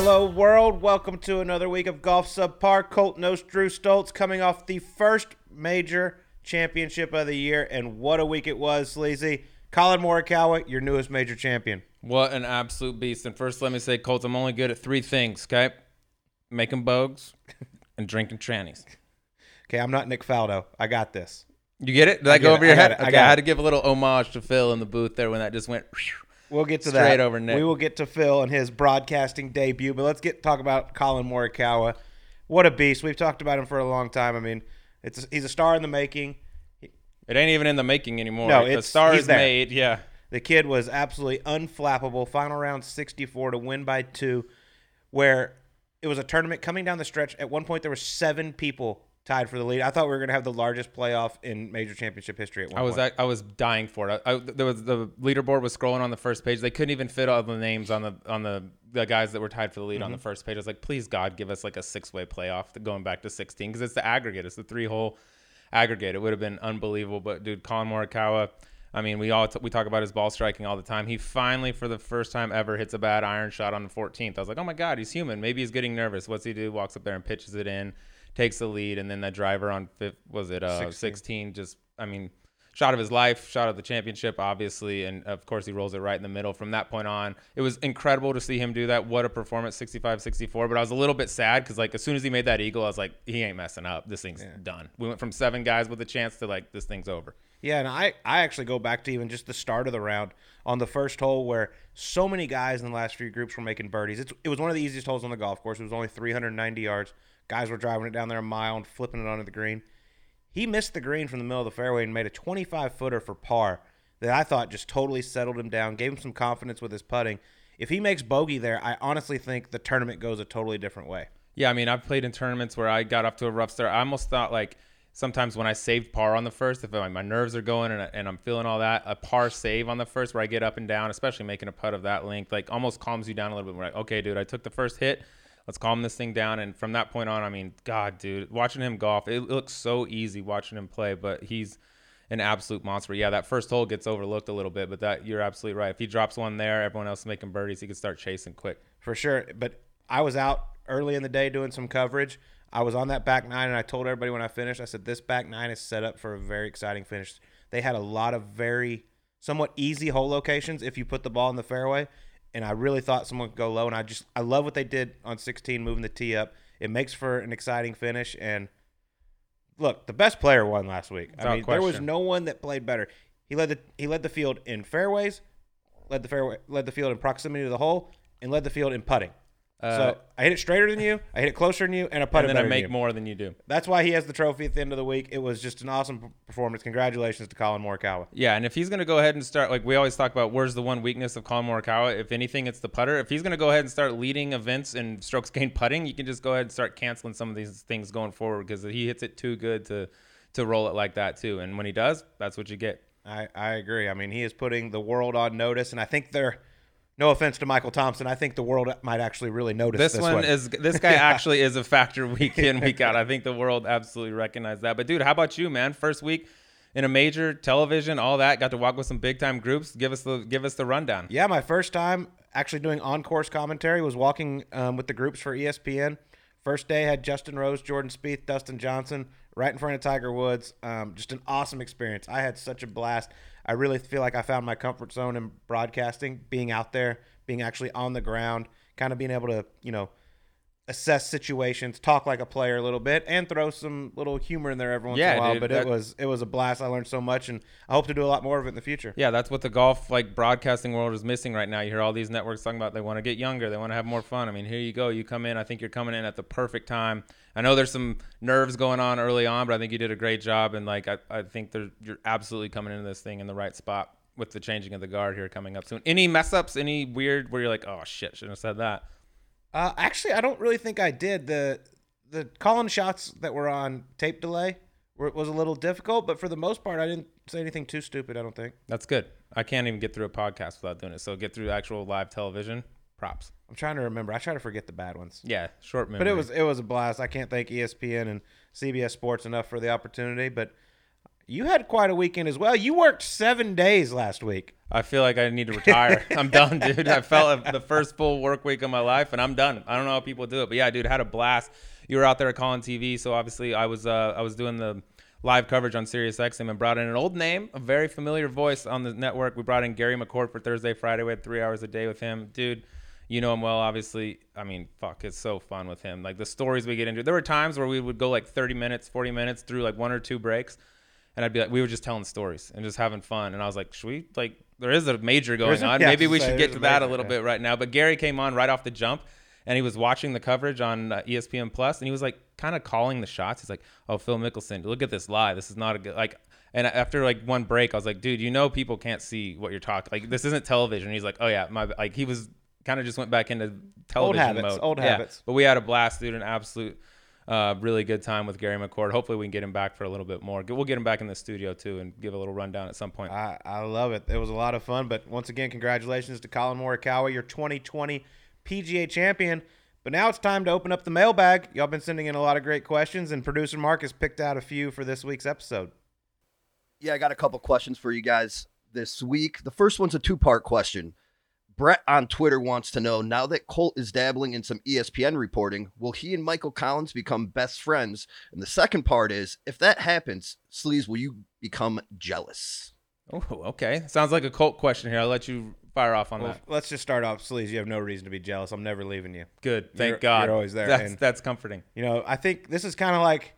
Hello, world. Welcome to another week of Golf Subpar. Colt Knost, Drew Stoltz coming off the first major championship of the year. And what a week it was, Sleazy. Collin Morikawa, your newest major champion. What an absolute beast. And first, let me say, Colt, I'm only good at three things, okay? Making bogues and drinking trannies. Okay, I'm not Nick Faldo. I got this. You get it? Did I, get go it. over your I head? it. I Okay, I, it. had to give a little homage to Phil in the booth there when that just went. We'll get to Straight that. over Nick. We will get to Phil and his broadcasting debut, but let's get talk about Collin Morikawa. What a beast! We've talked about him for a long time. I mean, it's he's a star in the making. It ain't even in the making anymore. No, the star is there. made. Yeah. The kid was absolutely unflappable. Final round 64 to win by two, where it was a tournament coming down the stretch. At one point, there were seven people tied for the lead. I thought we were going to have the largest playoff in major championship history at one I was point. I, I was dying for it. I, I, there was the leaderboard was scrolling on the first page. They couldn't even fit all the names on the on the the guys that were tied for the lead on Mm-hmm. the first page. I was like, please God, give us like a six way playoff going back to sixteen because it's the aggregate. It's the three hole aggregate. It would have been unbelievable. But dude, Collin Morikawa. I mean, we all t- we talk about his ball striking all the time. He finally, for the first time ever, hits a bad iron shot on the 14th. I was like, oh my God, he's human. Maybe he's getting nervous. What's he do? Walks up there and pitches it in, takes the lead, and then that driver on fifth was it uh, 16. 16. Just, I mean, shot of his life, shot of the championship, obviously, and of course he rolls it right in the middle. From that point on, it was incredible to see him do that. What a performance, 65, 64. But I was a little bit sad because like as soon as he made that eagle, I was like, he ain't messing up. This thing's done. We went from seven guys with a chance to like this thing's over. Yeah, and I, I actually go back to even just the start of the round on the first hole where so many guys in the last few groups were making birdies. It's, it was one of the easiest holes on the golf course. It was only 390 yards. Guys were driving it down there a mile and flipping it onto the green. He missed the green from the middle of the fairway and made a 25 footer for par that I thought just totally settled him down, gave him some confidence with his putting. If he makes bogey there, I honestly think the tournament goes a totally different way. Yeah, I mean, I've played in tournaments where I got off to a rough start. I almost thought like sometimes when I saved par on the first, if my nerves are going and, I- and I'm feeling all that, a par save on the first where I get up and down, especially making a putt of that length, like almost calms you down a little bit. We're like, okay, dude, I took the first hit. Let's calm this thing down. And from that point on, I mean, God, dude, watching him golf, it looks so easy watching him play, but he's an absolute monster. Yeah, that first hole gets overlooked a little bit, but that you're absolutely right. If he drops one there, everyone else is making birdies, he could start chasing quick. for sure. But I was out early in the day doing some coverage. I was on that back nine, and I told everybody when I finished, I said, This back nine is set up for a very exciting finish. They had a lot of very somewhat easy hole locations if you put the ball in the fairway. And I really thought someone could go low. And I just, I love what they did on 16, moving the tee up. It makes for an exciting finish. And look, the best player won last week. I Without mean, there was no one that played better. He led the he led the field in fairways, led the fairway, led the field in proximity to the hole, and led the field in putting. So I hit it straighter than you, I hit it closer than you, and I putted Uh, And then I make more than you do. That's why he has the trophy at the end of the week. It was just an awesome performance. Congratulations to Collin Morikawa. Yeah, and if he's going to go ahead and start, like we always talk about, where's the one weakness of Collin Morikawa? If anything, it's the putter. If he's going to go ahead and start leading events in strokes gained putting, you can just go ahead and start canceling some of these things going forward because he hits it too good to to roll it like that too. And when he does, that's what you get. I, I agree. I mean, he is putting the world on notice, and I think they're. No offense to Michael Thompson, I think the world might actually really notice This, this, one is this guy actually is a factor week in week out. I think the world absolutely recognized that. But dude, how about you, man? First week in a major television, all that. Got to walk with some big time groups. Give us the give us the rundown. Yeah, my first time actually doing on course commentary was walking um, with the groups for ESPN. First day had Justin Rose, Jordan Spieth, Dustin Johnson right in front of Tiger Woods. Um, just an awesome experience. I had such a blast. I really feel like I found my comfort zone in broadcasting, being out there, being actually on the ground, kind of being able to, you know, assess situations, talk like a player a little bit, and throw some little humor in there every once in a while. dude, but that- it was it was a blast. I learned so much, and I hope to do a lot more of it in the future. Yeah, that's what the golf like broadcasting world is missing right now. You hear all these networks talking about they want to get younger, they want to have more fun. I mean, here you go. You come in. I think you're coming in at the perfect time. I know there's some nerves going on early on, but I think you did a great job. And like, I, I think there, you're absolutely coming into this thing in the right spot with the changing of the guard here coming up soon. Any mess ups? Any weird where you're like, oh shit, shouldn't have said that. Uh, actually, I don't really think I did. the The calling shots that were on tape delay were, was a little difficult, but for the most part, I didn't say anything too stupid. I don't think. That's good. I can't even get through a podcast without doing it. So get through actual live television. Props. I'm trying to remember. I try to forget the bad ones. Yeah, short memory. But it was it was a blast. I can't thank ESPN and CBS Sports enough for the opportunity. But you had quite a weekend as well. You worked seven days last week. I feel like I need to retire. I'm done, dude. I felt the first full work week of my life, and I'm done. I don't know how people do it, but yeah, dude, I had a blast. You were out there calling TV, so obviously I was uh, I was doing the live coverage on Sirius XM and brought in an old name, a very familiar voice on the network. We brought in Gary McCord for Thursday, Friday. We had three hours a day with him, dude. You know him well, obviously. I mean, fuck, it's so fun with him. Like the stories we get into. There were times where we would go like 30 minutes, 40 minutes through like one or two breaks, and I'd be like, we were just telling stories and just having fun. And I was like, should we like? There is a major going a- on. yeah, Maybe we should get to that a little yeah. bit right now. But Gary came on right off the jump, and he was watching the coverage on uh, ESPN Plus, and he was like kind of calling the shots. He's like, "Oh, Phil Mickelson, look at this lie. This is not a good like." And after like one break, I was like, "Dude, you know people can't see what you're talking. Like this isn't television." He's like, "Oh yeah, my like he was kind of just went back into television habits, mode. old Yeah. habits. But we had a blast, dude. An absolute. Uh, really good time with Gary McCord. Hopefully, we can get him back for a little bit more. We'll get him back in the studio too and give a little rundown at some point. I, I love it. It was a lot of fun. But once again, congratulations to Collin Morikawa, your 2020 PGA champion. But now it's time to open up the mailbag. Y'all been sending in a lot of great questions, and producer Mark has picked out a few for this week's episode. Yeah, I got a couple questions for you guys this week. The first one's a two part question. Brett on Twitter wants to know now that Colt is dabbling in some ESPN reporting, will he and Michael Collins become best friends? And the second part is if that happens, Sleaze, will you become jealous? Oh, okay. Sounds like a cult question here. I'll let you fire off on Well, that. let's just start off, Sleaze. You have no reason to be jealous. I'm never leaving you. Good. Thank You're- God. you're always there, That's, and- that's comforting. You know, I think this is kind of like,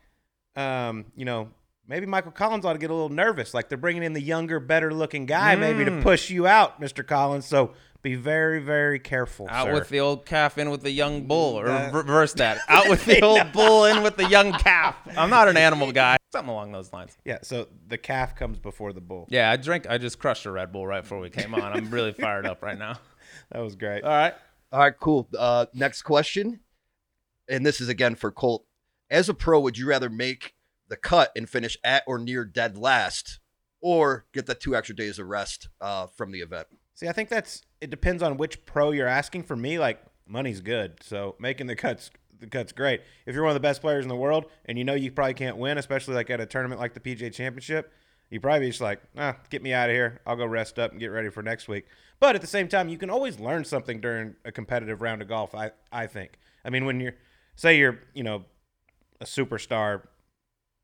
um, you know, maybe Michael Collins ought to get a little nervous. Like they're bringing in the younger, better looking guy, maybe to push you out, Mr. Collins. So be very, very careful. Out sir. with the old calf, in with the young bull, or That- reverse that. Out with the old bull, in with the young calf. I'm not an animal guy. Something along those lines. yeah. So the calf comes before the bull. Yeah, I drank. I just crushed a Red Bull right before we came on. I'm really fired up right now. That was great. All right. All right, cool. Uh, next question. And this is again for Colt. As a pro, would you rather make the cut and finish at or near dead last, or get the two extra days of rest uh, from the event? See, I think that's it depends on which pro you're asking. For me, like money's good, so making the cuts the cuts great. If you're one of the best players in the world and you know you probably can't win, especially like at a tournament like the PGA Championship, you probably just like, ah, get me out of here. I'll go rest up and get ready for next week. But at the same time, you can always learn something during a competitive round of golf. I I think. I mean, when you're say you're you know a superstar,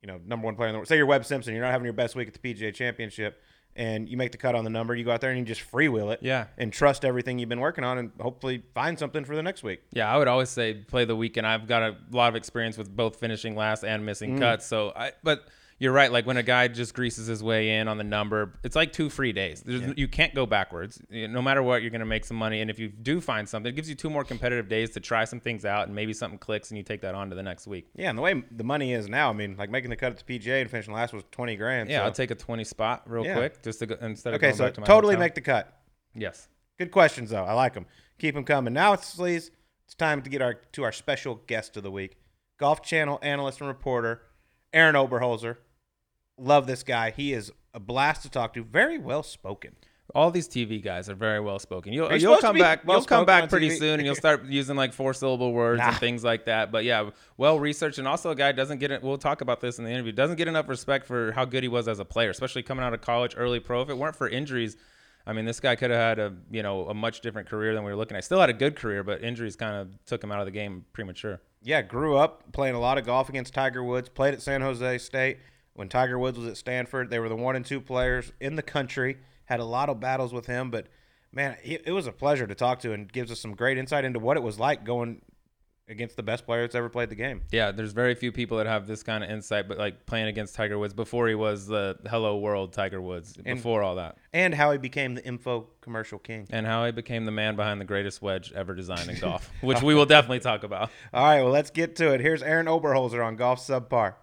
you know number one player in the world. Say you're Webb Simpson, you're not having your best week at the PGA Championship. And you make the cut on the number, you go out there and you just freewheel it Yeah. and trust everything you've been working on and hopefully find something for the next week. Yeah, I would always say play the weekend. I've got a lot of experience with both finishing last and missing mm. cuts. So I, but you're right. Like when a guy just greases his way in on the number, it's like two free days. There's, You can't go backwards. No matter what, you're going to make some money. And if you do find something, it gives you two more competitive days to try some things out, and maybe something clicks, and you take that on to the next week. Yeah, and the way the money is now, I mean, like making the cut at the PGA and finishing last was twenty grand. Yeah, so- I'll take a 20 spot real Yeah. quick just to go, instead of Okay, going so back to my totally make the cut. yes. Good questions though. I like them. Keep them coming. Now it's please. It's time to get our to our special guest of the week, Golf Channel analyst and reporter, Arron Oberholser. Love this guy. He is a blast to talk to. Very well spoken. All these TV guys are very well spoken. You'll, Are you you'll come back. You'll come back pretty TV? soon, and you'll start using like four syllable words Nah. and things like that. But yeah, well researched, and also a guy doesn't get it. We'll talk about this in the interview. Doesn't get enough respect for how good he was as a player, especially coming out of college, early pro. If it weren't for injuries, I mean, this guy could have had a you know a much different career than we were looking at. Still had a good career, but injuries kind of took him out of the game premature. Yeah, grew up playing a lot of golf against Tiger Woods. Played at San Jose State when Tiger Woods was at Stanford. They were the one and two players in the country. Had a lot of battles with him, but man, it, it was a pleasure to talk to and gives us some great insight into what it was like going against the best player that's ever played the game. Yeah, there's very few people that have this kind of insight, but like playing against Tiger Woods before he was the Hello World Tiger Woods, And- before all that. And how he became the info commercial king. and how he became the man behind the greatest wedge ever designed in golf, which we will definitely talk about. All right, well, let's get to it. Here's Arron Oberholser on Golf Subpar.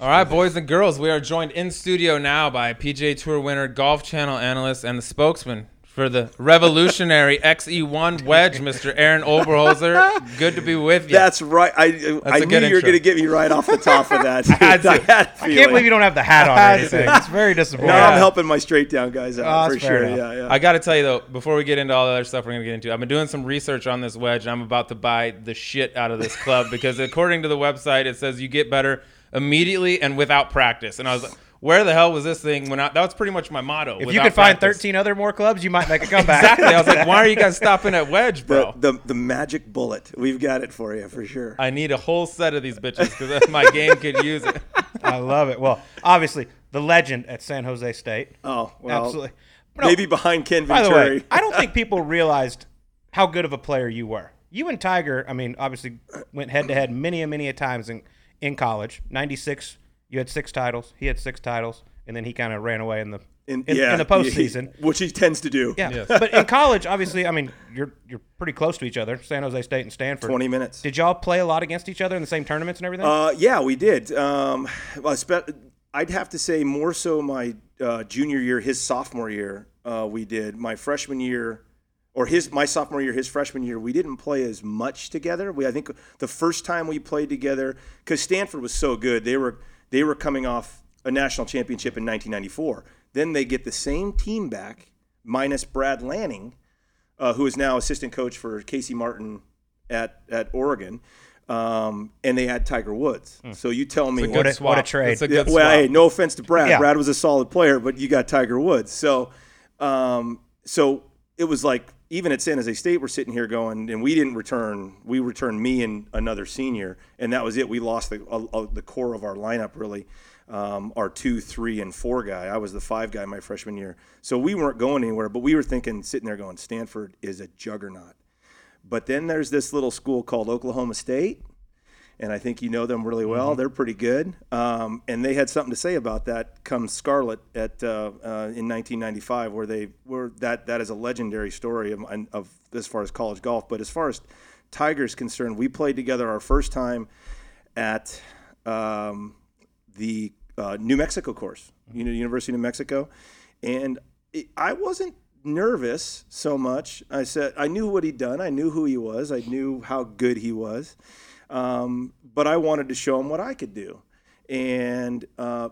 All right, boys and girls, we are joined in studio now by PGA Tour winner, Golf Channel analyst, and the spokesman for the revolutionary XE1 wedge, Mr. Arron Oberholser. Good to be with you. That's right. I knew good you were going to get me right off the top of that. I had to. I, had a I can't believe you don't have the hat on or anything. It's very disappointing. No, I'm helping my straight down guys Oh, out that's for sure. enough. Yeah, yeah. I got to tell you though, before we get into all the other stuff we're gonna get into, I've been doing some research on this wedge, and I'm about to buy the shit out of this club because according to the website, it says you get better immediately and without practice. And I was like, where the hell was this thing when I, that was pretty much my motto. If you without could find practice. 13 other more clubs, you might make a comeback. Exactly. I was like, why are you guys stopping at wedge, bro? the the magic bullet. We've got it for you for sure. I need a whole set of these bitches because my game could use it. I love it. Well, obviously, the legend at San Jose State. oh well, Absolutely. No, Maybe behind Ken Venturi. By the way, I don't think people realized how good of a player you were. You and Tiger, I mean, obviously went head to head many and many a times in, in college. 96, you had six titles. He had six titles. And then he kind of ran away in the in, in, yeah, the postseason. which he tends to do. Yeah, Yes. but in college, obviously, I mean, you're you're pretty close to each other. San Jose State and Stanford. twenty minutes. Did y'all play a lot against each other in the same tournaments and everything? Uh, yeah, we did. Um, well, I spe- I'd have to say more so my uh, junior year, his sophomore year, uh, we did. My freshman year, or his my sophomore year, his freshman year, we didn't play as much together. We I think the first time we played together because Stanford was so good, they were they were coming off a national championship in 1994. Then they get the same team back minus Brad Lanning, uh, who is now assistant coach for Casey Martin at at Oregon, um, and they had Tiger Woods. So you tell me a What a- what a trade. It's a yeah, good well, swap. hey, no offense to Brad. Yeah. Brad was a solid player, but you got Tiger Woods. So, um, so it was like even at San Jose State, we're sitting here going, and we didn't return. We returned me and another senior, and that was it. We lost the uh, uh, the core of our lineup really. Um, our two, three, and four guy. I was the five guy my freshman year, so we weren't going anywhere. But we were thinking, sitting there going, Stanford is a juggernaut. But then there's this little school called Oklahoma State, and I think you know them really well. They're pretty good, um, and they had something to say about that. Come Scarlet at uh, uh, in 1995, where they were that that is a legendary story of, of as far as college golf. But as far as Tiger's concerned, we played together our first time at um, the uh, New Mexico course, you know, University of New Mexico, and it, I wasn't nervous so much. I said I knew what he'd done. I knew who he was. I knew how good he was, um, but I wanted to show him what I could do. And uh,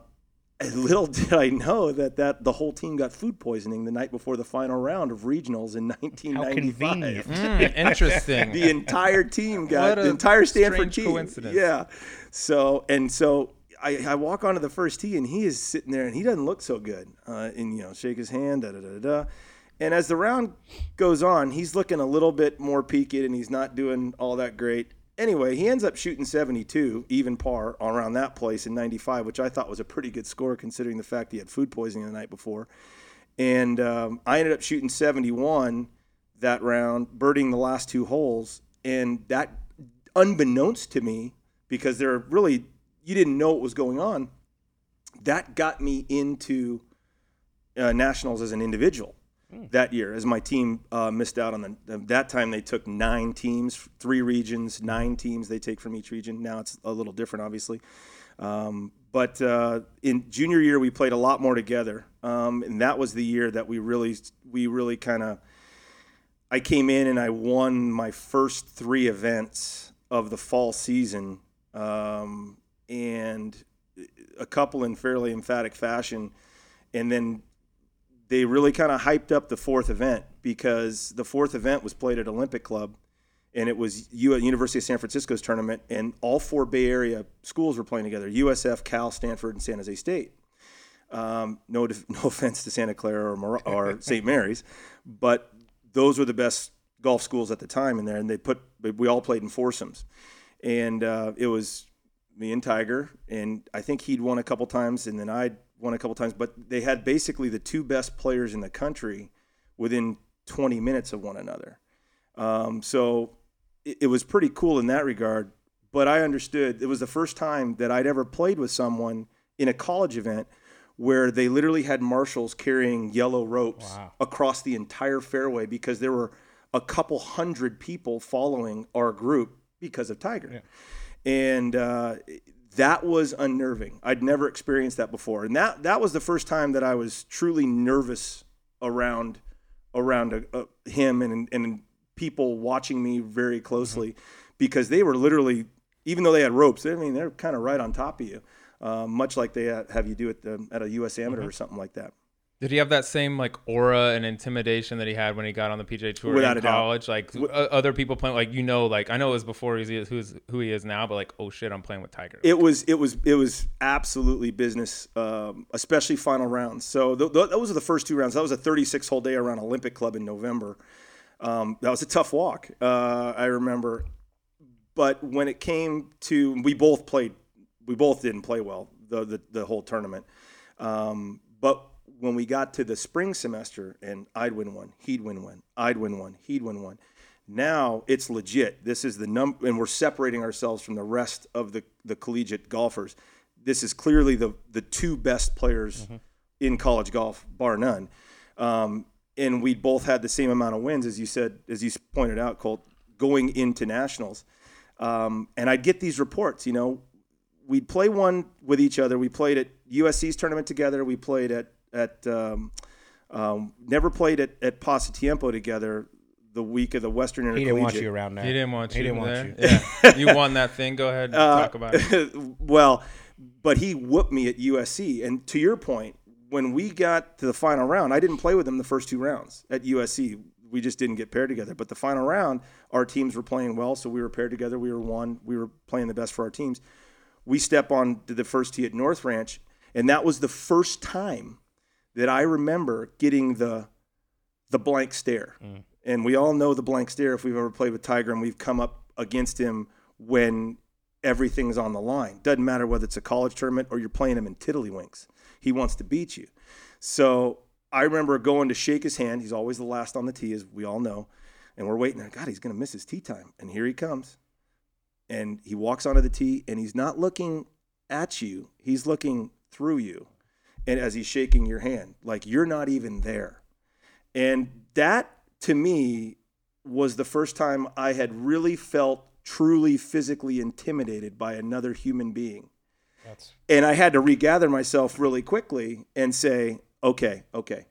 little did I know that, that the whole team got food poisoning the night before the final round of regionals in 1995. convenient. Mm, interesting. The entire team got a the entire Stanford strange team. coincidence. Yeah. So and so I, I walk onto the first tee and he is sitting there and he doesn't look so good. Uh, and you know, shake his hand, da da da da. And as the round goes on, he's looking a little bit more peaked and he's not doing all that great. Anyway, he ends up shooting 72, even par, around that place in 95, which I thought was a pretty good score considering the fact he had food poisoning the night before. And um, I ended up shooting 71 that round, birding the last two holes. And that, unbeknownst to me, because there really, you didn't know what was going on, that got me into uh, nationals as an individual that year as my team uh, missed out on the that time they took nine teams three regions nine teams they take from each region. Now it's a little different obviously. Um, but uh, in junior year we played a lot more together. Um, and that was the year that we really we really kind of i came in and i won my first three events of the fall season. Um, and a couple in fairly emphatic fashion. And then they really kind of hyped up the fourth event because the fourth event was played at Olympic Club, and it was U- University of San Francisco's tournament, and all four Bay Area schools were playing together: USF, Cal, Stanford, and San Jose State. Um, no, no offense to Santa Clara or, Mar- or St. Mary's, but those were the best golf schools at the time in there, and they put we all played in foursomes, and uh, it was me and Tiger, and I think he'd won a couple times, and then I'd won a couple times, but they had basically the two best players in the country within 20 minutes of one another. Um, so it, it was pretty cool in that regard. But I understood it was the first time that I'd ever played with someone in a college event where they literally had marshals carrying yellow ropes Wow. across the entire fairway because there were a couple hundred people following our group because of Tiger. And uh, that was unnerving. I'd never experienced that before, and that that was the first time that I was truly nervous around around a, a, him and and people watching me very mm-hmm. closely because they were literally, even though they had ropes, I mean they're kind of right on top of you, um, much like they have you do at the at a U.S. Amateur mm-hmm. or something like that. Did he have that same like aura and intimidation that he had when he got on the PGA Tour Without in college? Like other people playing, like you know, like I know it was before he is who's who he is now, but like oh shit, I'm playing with Tiger. It was it was it was absolutely business, um, especially final rounds. So th- th- those are the first two rounds. That was a 36 hole day around Olympic Club in November. Um, that was a tough walk. Uh, I remember, but when it came to, we both played. We both didn't play well the the, the whole tournament. Um, but when we got to the spring semester, and I'd win one, he'd win one, I'd win one, he'd win one. Now it's legit. This is the number, and we're separating ourselves from the rest of the, the collegiate golfers. This is clearly the the two best players in college golf, bar none. Um, and we both had the same amount of wins, as you said, as you pointed out, Colt, going into nationals. Um, and I'd get these reports. You know, we'd play one with each other. We played at USC's tournament together. We played at at um, um, never played at at Pasatiempo together the week of the Western He Intercollegiate. didn't want you around there. he didn't want He you. didn't want there. you. Yeah, you won that thing. Go ahead, Uh, talk about it. well, but he whooped me at USC. And to your point, when we got to the final round, I didn't play with him the first two rounds at USC. We just didn't get paired together. But the final round, our teams were playing well, so we were paired together. We were one. We were playing the best for our teams. We step on to the first tee at North Ranch, and that was the first time that I remember getting the the blank stare. Mm. And we all know the blank stare if we've ever played with Tiger and we've come up against him when everything's on the line. Doesn't matter whether it's a college tournament or you're playing him in tiddlywinks. He wants to beat you. So I remember going to shake his hand. He's always the last on the tee, as we all know. And we're waiting there. God, he's going to miss his tee time. And here he comes. And he walks onto the tee and he's not looking at you, he's looking through you. And as he's shaking your hand, like you're not even there. And that to me was the first time I had really felt truly physically intimidated by another human being. That's And I had to regather myself really quickly and say, okay, okay.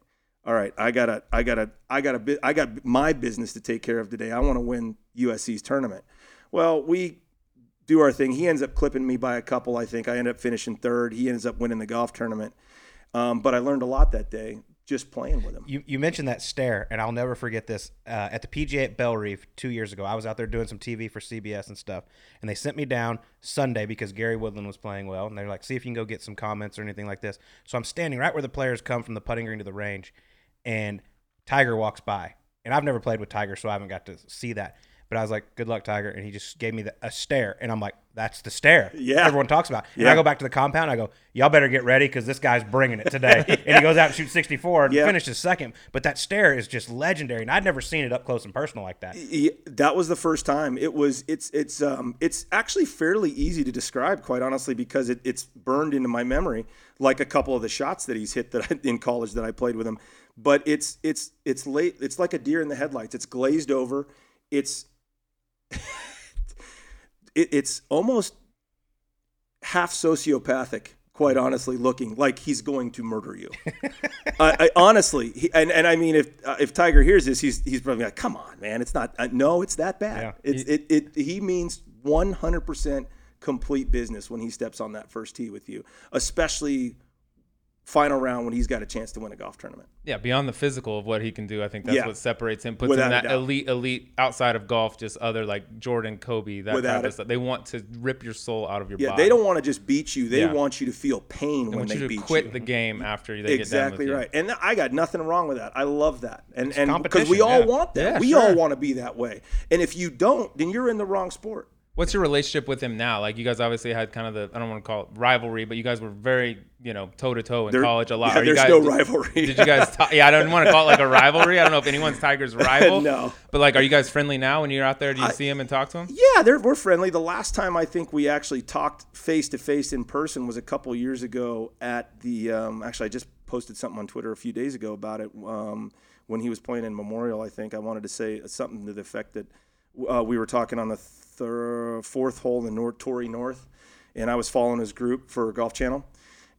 All right, I gotta, I gotta, I gotta, I got my business to take care of today. I want to win USC's tournament. Well, we do our thing. He ends up clipping me by a couple. I think I end up finishing third. He ends up winning the golf tournament. Um, but I learned a lot that day just playing with him. You, you mentioned that stare, and I'll never forget this. Uh, at the PGA at Bellerive two years ago, I was out there doing some TV for CBS and stuff, and they sent me down Sunday because Gary Woodland was playing well, and they're like, "See if you can go get some comments or anything like this." So I'm standing right where the players come from the putting green to the range, and Tiger walks by, and I've never played with Tiger, so I haven't got to see that. But I was like, "Good luck, Tiger," and he just gave me the, a stare, and I'm like, "That's the stare." Yeah. everyone talks about. And Yeah. I go back to the compound. I go, "Y'all better get ready because this guy's bringing it today." And he goes out and shoots 64 and Yeah. finishes second. But that stare is just legendary, and I'd never seen it up close and personal like that. Yeah, that was the first time. It was it's it's um it's actually fairly easy to describe, quite honestly, because it, it's burned into my memory, like a couple of the shots that he's hit that I, in college that I played with him. But it's it's it's late. It's like a deer in the headlights. It's glazed over. It's it, it's almost half sociopathic. Quite honestly, looking like he's going to murder you. I, I honestly, he, and, and I mean, if uh, if Tiger hears this, he's he's probably like, "Come on, man, it's not. Uh, no, it's that bad. Yeah. It's it, it he means one hundred percent complete business when he steps on that first tee with you, especially final round when he's got a chance to win a golf tournament. Yeah, beyond the physical of what he can do, I think that's Yeah. what separates him, puts Without him that elite, elite outside of golf, just other like Jordan, Kobe, that Without it. of stuff. They want to rip your soul out of your body. Yeah, body. they don't want to just beat you; they Yeah. want you to feel pain They when want they you to beat quit you. the game after they exactly get done with right and i got nothing wrong with that i love that and and because we all want that we sure. all want to be that way and if you don't then you're in the wrong sport What's your relationship with him now? Like you guys obviously had kind of the I don't want to call it rivalry, but you guys were very you know toe to toe in There- college a lot. yeah, Are you there's guys- no rivalry. Did you guys? ta- yeah, I don't want to call it like a rivalry. I don't know if anyone's Tiger's rival. No. But like, are you guys friendly now when you're out there? Do you see him and talk to him? Yeah, they're, we're friendly. The last time I think we actually talked face to face in person was a couple years ago at the. Um, actually, I just posted something on Twitter a few days ago about it um, when he was playing in Memorial. I think I wanted to say something to the effect that uh, we were talking on the thir- fourth hole in North Torrey North, and I was following his group for Golf Channel,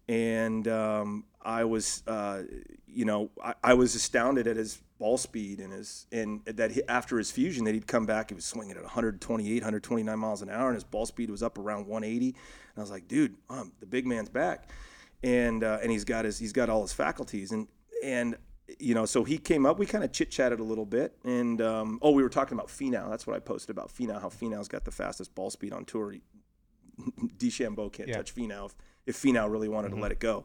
and um, I was, uh, you know, I, I was astounded at his ball speed and his and that he, after his fusion that he'd come back he was swinging at 128 129 miles an hour and his ball speed was up around 180 and I was like dude um, the big man's back. And uh, and he's got his he's got all his faculties and and you know, so he came up. We kind of chit chatted a little bit, and um, oh, we were talking about Finau. That's what I posted about Finau. How Finau's got the fastest ball speed on tour. DeChambeau can't Yeah. touch Finau if, if Finau really wanted to let it go.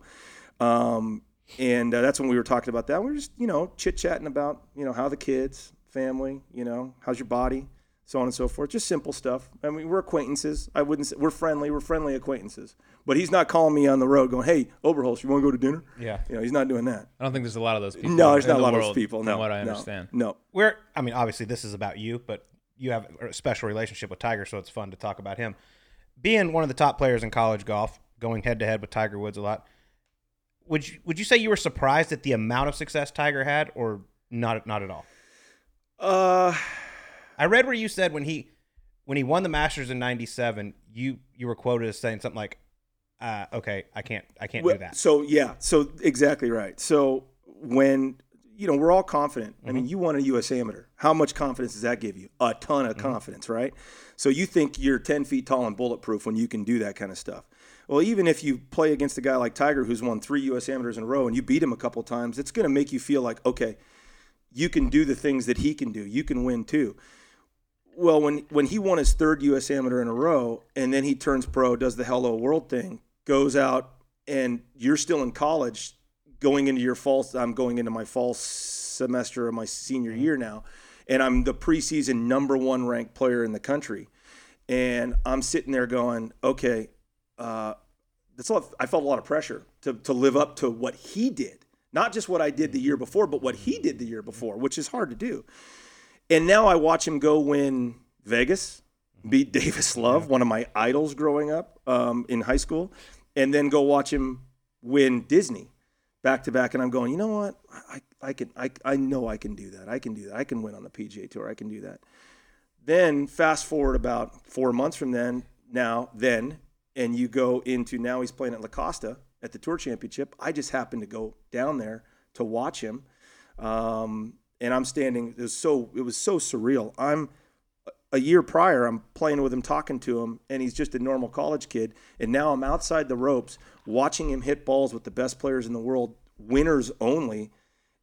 Um, and uh, that's when we were talking about that. We were just, you know, chit chatting about, you know, how the kids, family, you know, how's your body, so on and so forth. Just simple stuff. I mean, we're acquaintances. I wouldn't say we're friendly. We're friendly acquaintances. But he's not calling me on the road going, hey, Oberholz, you want to go to dinner? Yeah. You know, he's not doing that. I don't think there's a lot of those people. No, there's in not a the lot of those people. From No, what I no, understand. No. We're, I mean, obviously this is about you, but you have a special relationship with Tiger, so it's fun to talk about him. Being one of the top players in college golf, going head to head with Tiger Woods a lot. Would you would you say you were surprised at the amount of success Tiger had, or not not at all? Uh, I read where you said when he when he won the Masters in '97, you you were quoted as saying something like, uh, "Okay, I can't I can't Well, do that." So yeah, so exactly right. So when you know we're all confident. I mean, you won a U.S. Amateur. How much confidence does that give you? A ton of confidence, right? So you think you're 10 feet tall and bulletproof when you can do that kind of stuff. Well, even if you play against a guy like Tiger who's won three U.S. Amateurs in a row and you beat him a couple times, it's going to make you feel like okay, you can do the things that he can do. You can win too. Well, when when he won his third U.S. Amateur in a row, and then he turns pro, does the Hello World thing, goes out, and you're still in college, going into your fall. I'm going into my fall semester of my senior year now, and I'm the preseason number one ranked player in the country, and I'm sitting there going, okay, uh, that's a lot, I felt a lot of pressure to to live up to what he did, not just what I did the year before, but what he did the year before, which is hard to do. And now I watch him go win Vegas, beat Davis Love, one of my idols growing up um, in high school, and then go watch him win Disney back to back. And I'm going, you know what? I, I can, I, I know I can do that. I can do that. I can win on the PGA Tour. I can do that. Then fast forward about four months from then, now, then, and you go into now he's playing at La Costa at the Tour Championship. I just happened to go down there to watch him. Um, and I'm standing. It was so it was so surreal. I'm a year prior. I'm playing with him, talking to him, and he's just a normal college kid. And now I'm outside the ropes, watching him hit balls with the best players in the world, winners only.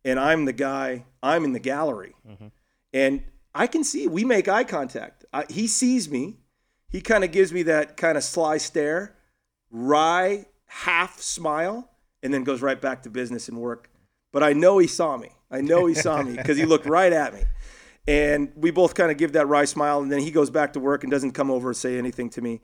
And I'm the guy. I'm in the gallery, mm-hmm. and I can see we make eye contact. I, he sees me. He kind of gives me that kind of sly stare, wry half smile, and then goes right back to business and work. But I know he saw me. I know he saw me because he looked right at me. And we both kind of give that wry smile, and then he goes back to work and doesn't come over and say anything to me.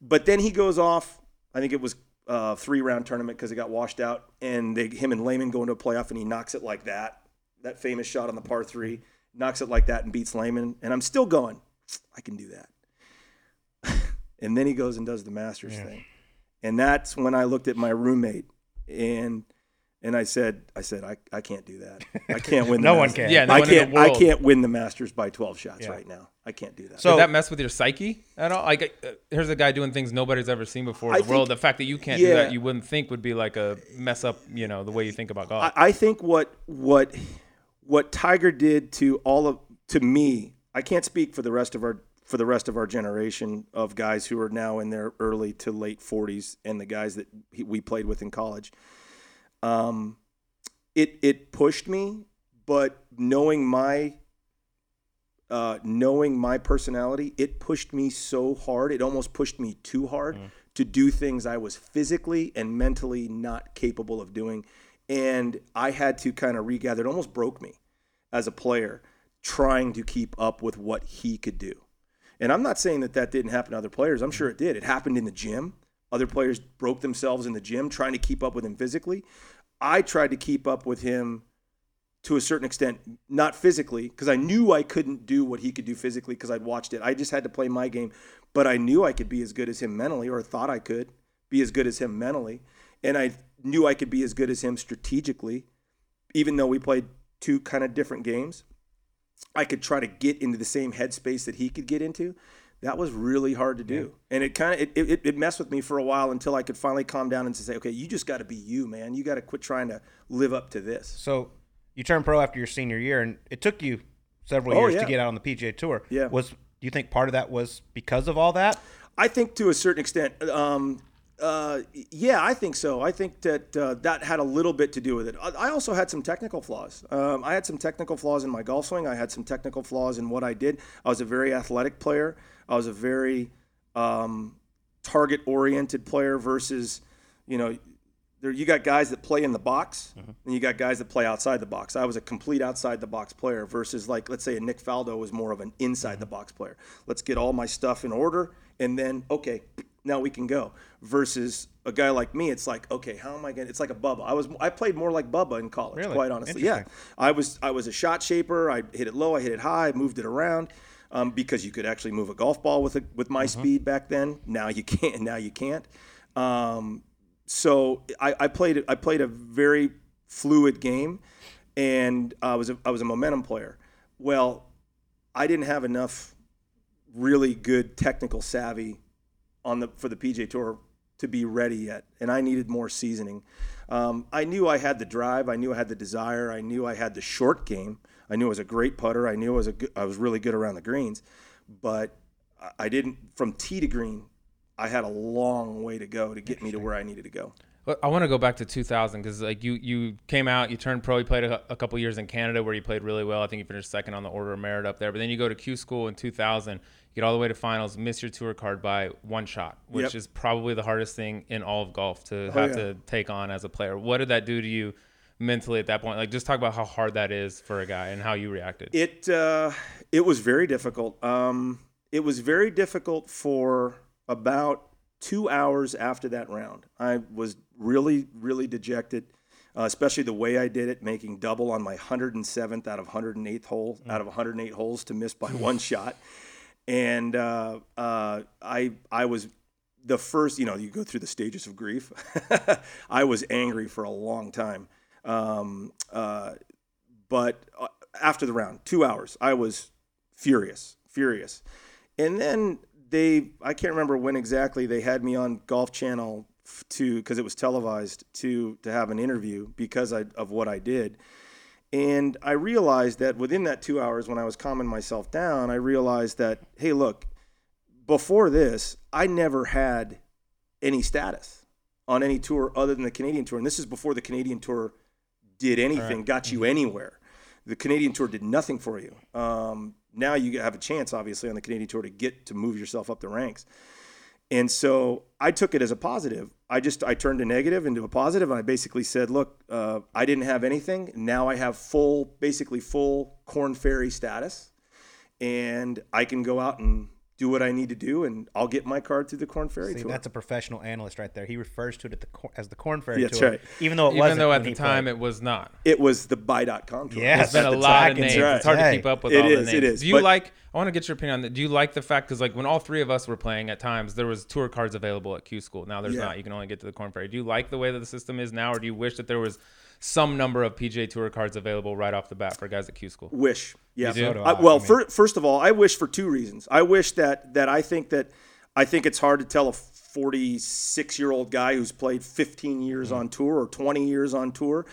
But then he goes off. I think it was a three round tournament because it got washed out, and they, him and Lehman go into a playoff, and he knocks it like that. That famous shot on the par three, knocks it like that and beats Lehman. And I'm still going, I can do that. and then he goes and does the Masters thing, and that's when I looked at my roommate and and I said, I said, I, I can't do that. I can't win. The No one Masters. can. Yeah, no I one in the can't. I world. can't win the Masters by 12 shots Yeah. right now. I can't do that. So- Did that mess with your psyche at all? Like, uh, here's a guy doing things nobody's ever seen before in I the world. think- The fact that you can't yeah. do that, you wouldn't think would be like a mess up, you know, the way you think about golf. I, I think what what what Tiger did to all of to me, I can't speak for the rest of our for the rest of our generation of guys who are now in their early to late 40s and the guys that he, we played with in college. Um, it it pushed me, but knowing my uh, knowing my personality, it pushed me so hard. It almost pushed me too hard to do things I was physically and mentally not capable of doing. And I had to kind of regather. It almost broke me as a player trying to keep up with what he could do. And I'm not saying that that didn't happen to other players. I'm sure it did. It happened in the gym. Other players broke themselves in the gym trying to keep up with him physically. I tried to keep up with him to a certain extent, not physically, because I knew I couldn't do what he could do physically because I'd watched it. I just had to play my game, but I knew I could be as good as him mentally, or thought I could be as good as him mentally. And I knew I could be as good as him strategically, even though we played two kind of different games. I could try to get into the same headspace that he could get into. That was really hard to do, and it kind of it, it, it messed with me for a while until I could finally calm down and say, okay, you just got to be you, man. You got to quit trying to live up to this. So you turned pro after your senior year, and it took you several Oh, years yeah. to get out on the PGA Tour. Yeah. Was do you think part of that was because of all that? I think to a certain extent, um, Uh, yeah, I think so. I think that uh, that had a little bit to do with it. I I also had some technical flaws. Um, I had some technical flaws in my golf swing. I had some technical flaws in what I did. I was a very athletic player. I was a very um, target-oriented player versus, you know, there you got guys that play in the box, and you got guys that play outside the box. I was a complete outside the box player versus like let's say a Nick Faldo was more of an inside the box player. Let's get all my stuff in order, and then okay, now we can go. Versus a guy like me, it's like okay, how am I going? to It's like a Bubba. I was I played more like Bubba in college, Really? quite honestly. Yeah, I was I was a shot shaper. I hit it low, I hit it high, I moved it around. Um, because you could actually move a golf ball with a, with my speed back then. Now you can't. Now you can't. Um, so I, I played I played a very fluid game, and I was a, I was a momentum player. Well, I didn't have enough really good technical savvy on the for the PGA Tour to be ready yet, and I needed more seasoning. Um, I knew I had the drive. I knew I had the desire. I knew I had the short game. I knew I was a great putter. I knew I was a good, I was really good around the greens, but I- didn't from tee to green. I had a long way to go to get me to where I needed to go. I want to go back to 2000 because like you you came out, you turned pro, you played a, a couple years in Canada where you played really well. I think you finished second on the Order of Merit up there. But then you go to Q School in 2000, you get all the way to finals, miss your tour card by one shot, which Yep. is probably the hardest thing in all of golf to Oh, have yeah. to take on as a player. What did that do to you mentally at that point? Like just talk about how hard that is for a guy and how you reacted. It uh, it was very difficult. Um, it was very difficult for about two hours after that round. I was really, really dejected, uh, especially the way I did it, making double on my 107th out of 108th hole, out of 108 holes to miss by one shot. And uh, uh, I I was the first. You know, you go through the stages of grief. I was angry for a long time. Um, uh, but uh, after the round, two hours, I was furious, furious. And then they, I can't remember when exactly they had me on Golf Channel to, because it was televised to to have an interview because I, of what I did. And I realized that within that two hours, when I was calming myself down, I realized that, hey, look, before this, I never had any status on any tour other than the Canadian tour. And this is before the Canadian tour did anything, got you anywhere. The Canadian tour did nothing for you. Um, now you have a chance, obviously, on the Canadian tour to get to move yourself up the ranks. And so I took it as a positive. I just I turned a negative into a positive, and I basically said, "Look, uh, I didn't have anything. Now I have full, basically full Korn Ferry status, and I can go out and do what I need to do, and I'll get my card through the Korn Ferry See, tour." that's a professional analyst right there. He refers to it at the as the Korn Ferry That's Tour, right. even though it Even wasn't. though at the time played. it was not. it was the buy.com tour. Yes, There's been a the lot of time, names. it's It's hard to keep up with It all is, the it names. is, Do you but- like? I want to get your opinion on that. Do you like the fact because like when all three of us were playing at times, there was tour cards available at Q School. Now there's Yeah. not. You can only get to the Korn Ferry. Do you like the way that the system is now, or do you wish that there was some number of PGA Tour cards available right off the bat for guys at Q School? Wish. Yeah. So oh, I, I. well, I mean- fir- first of all, I wish for two reasons. I wish that that I think that I think it's hard to tell a 46 year old guy who's played 15 years mm-hmm. on tour or 20 years on tour.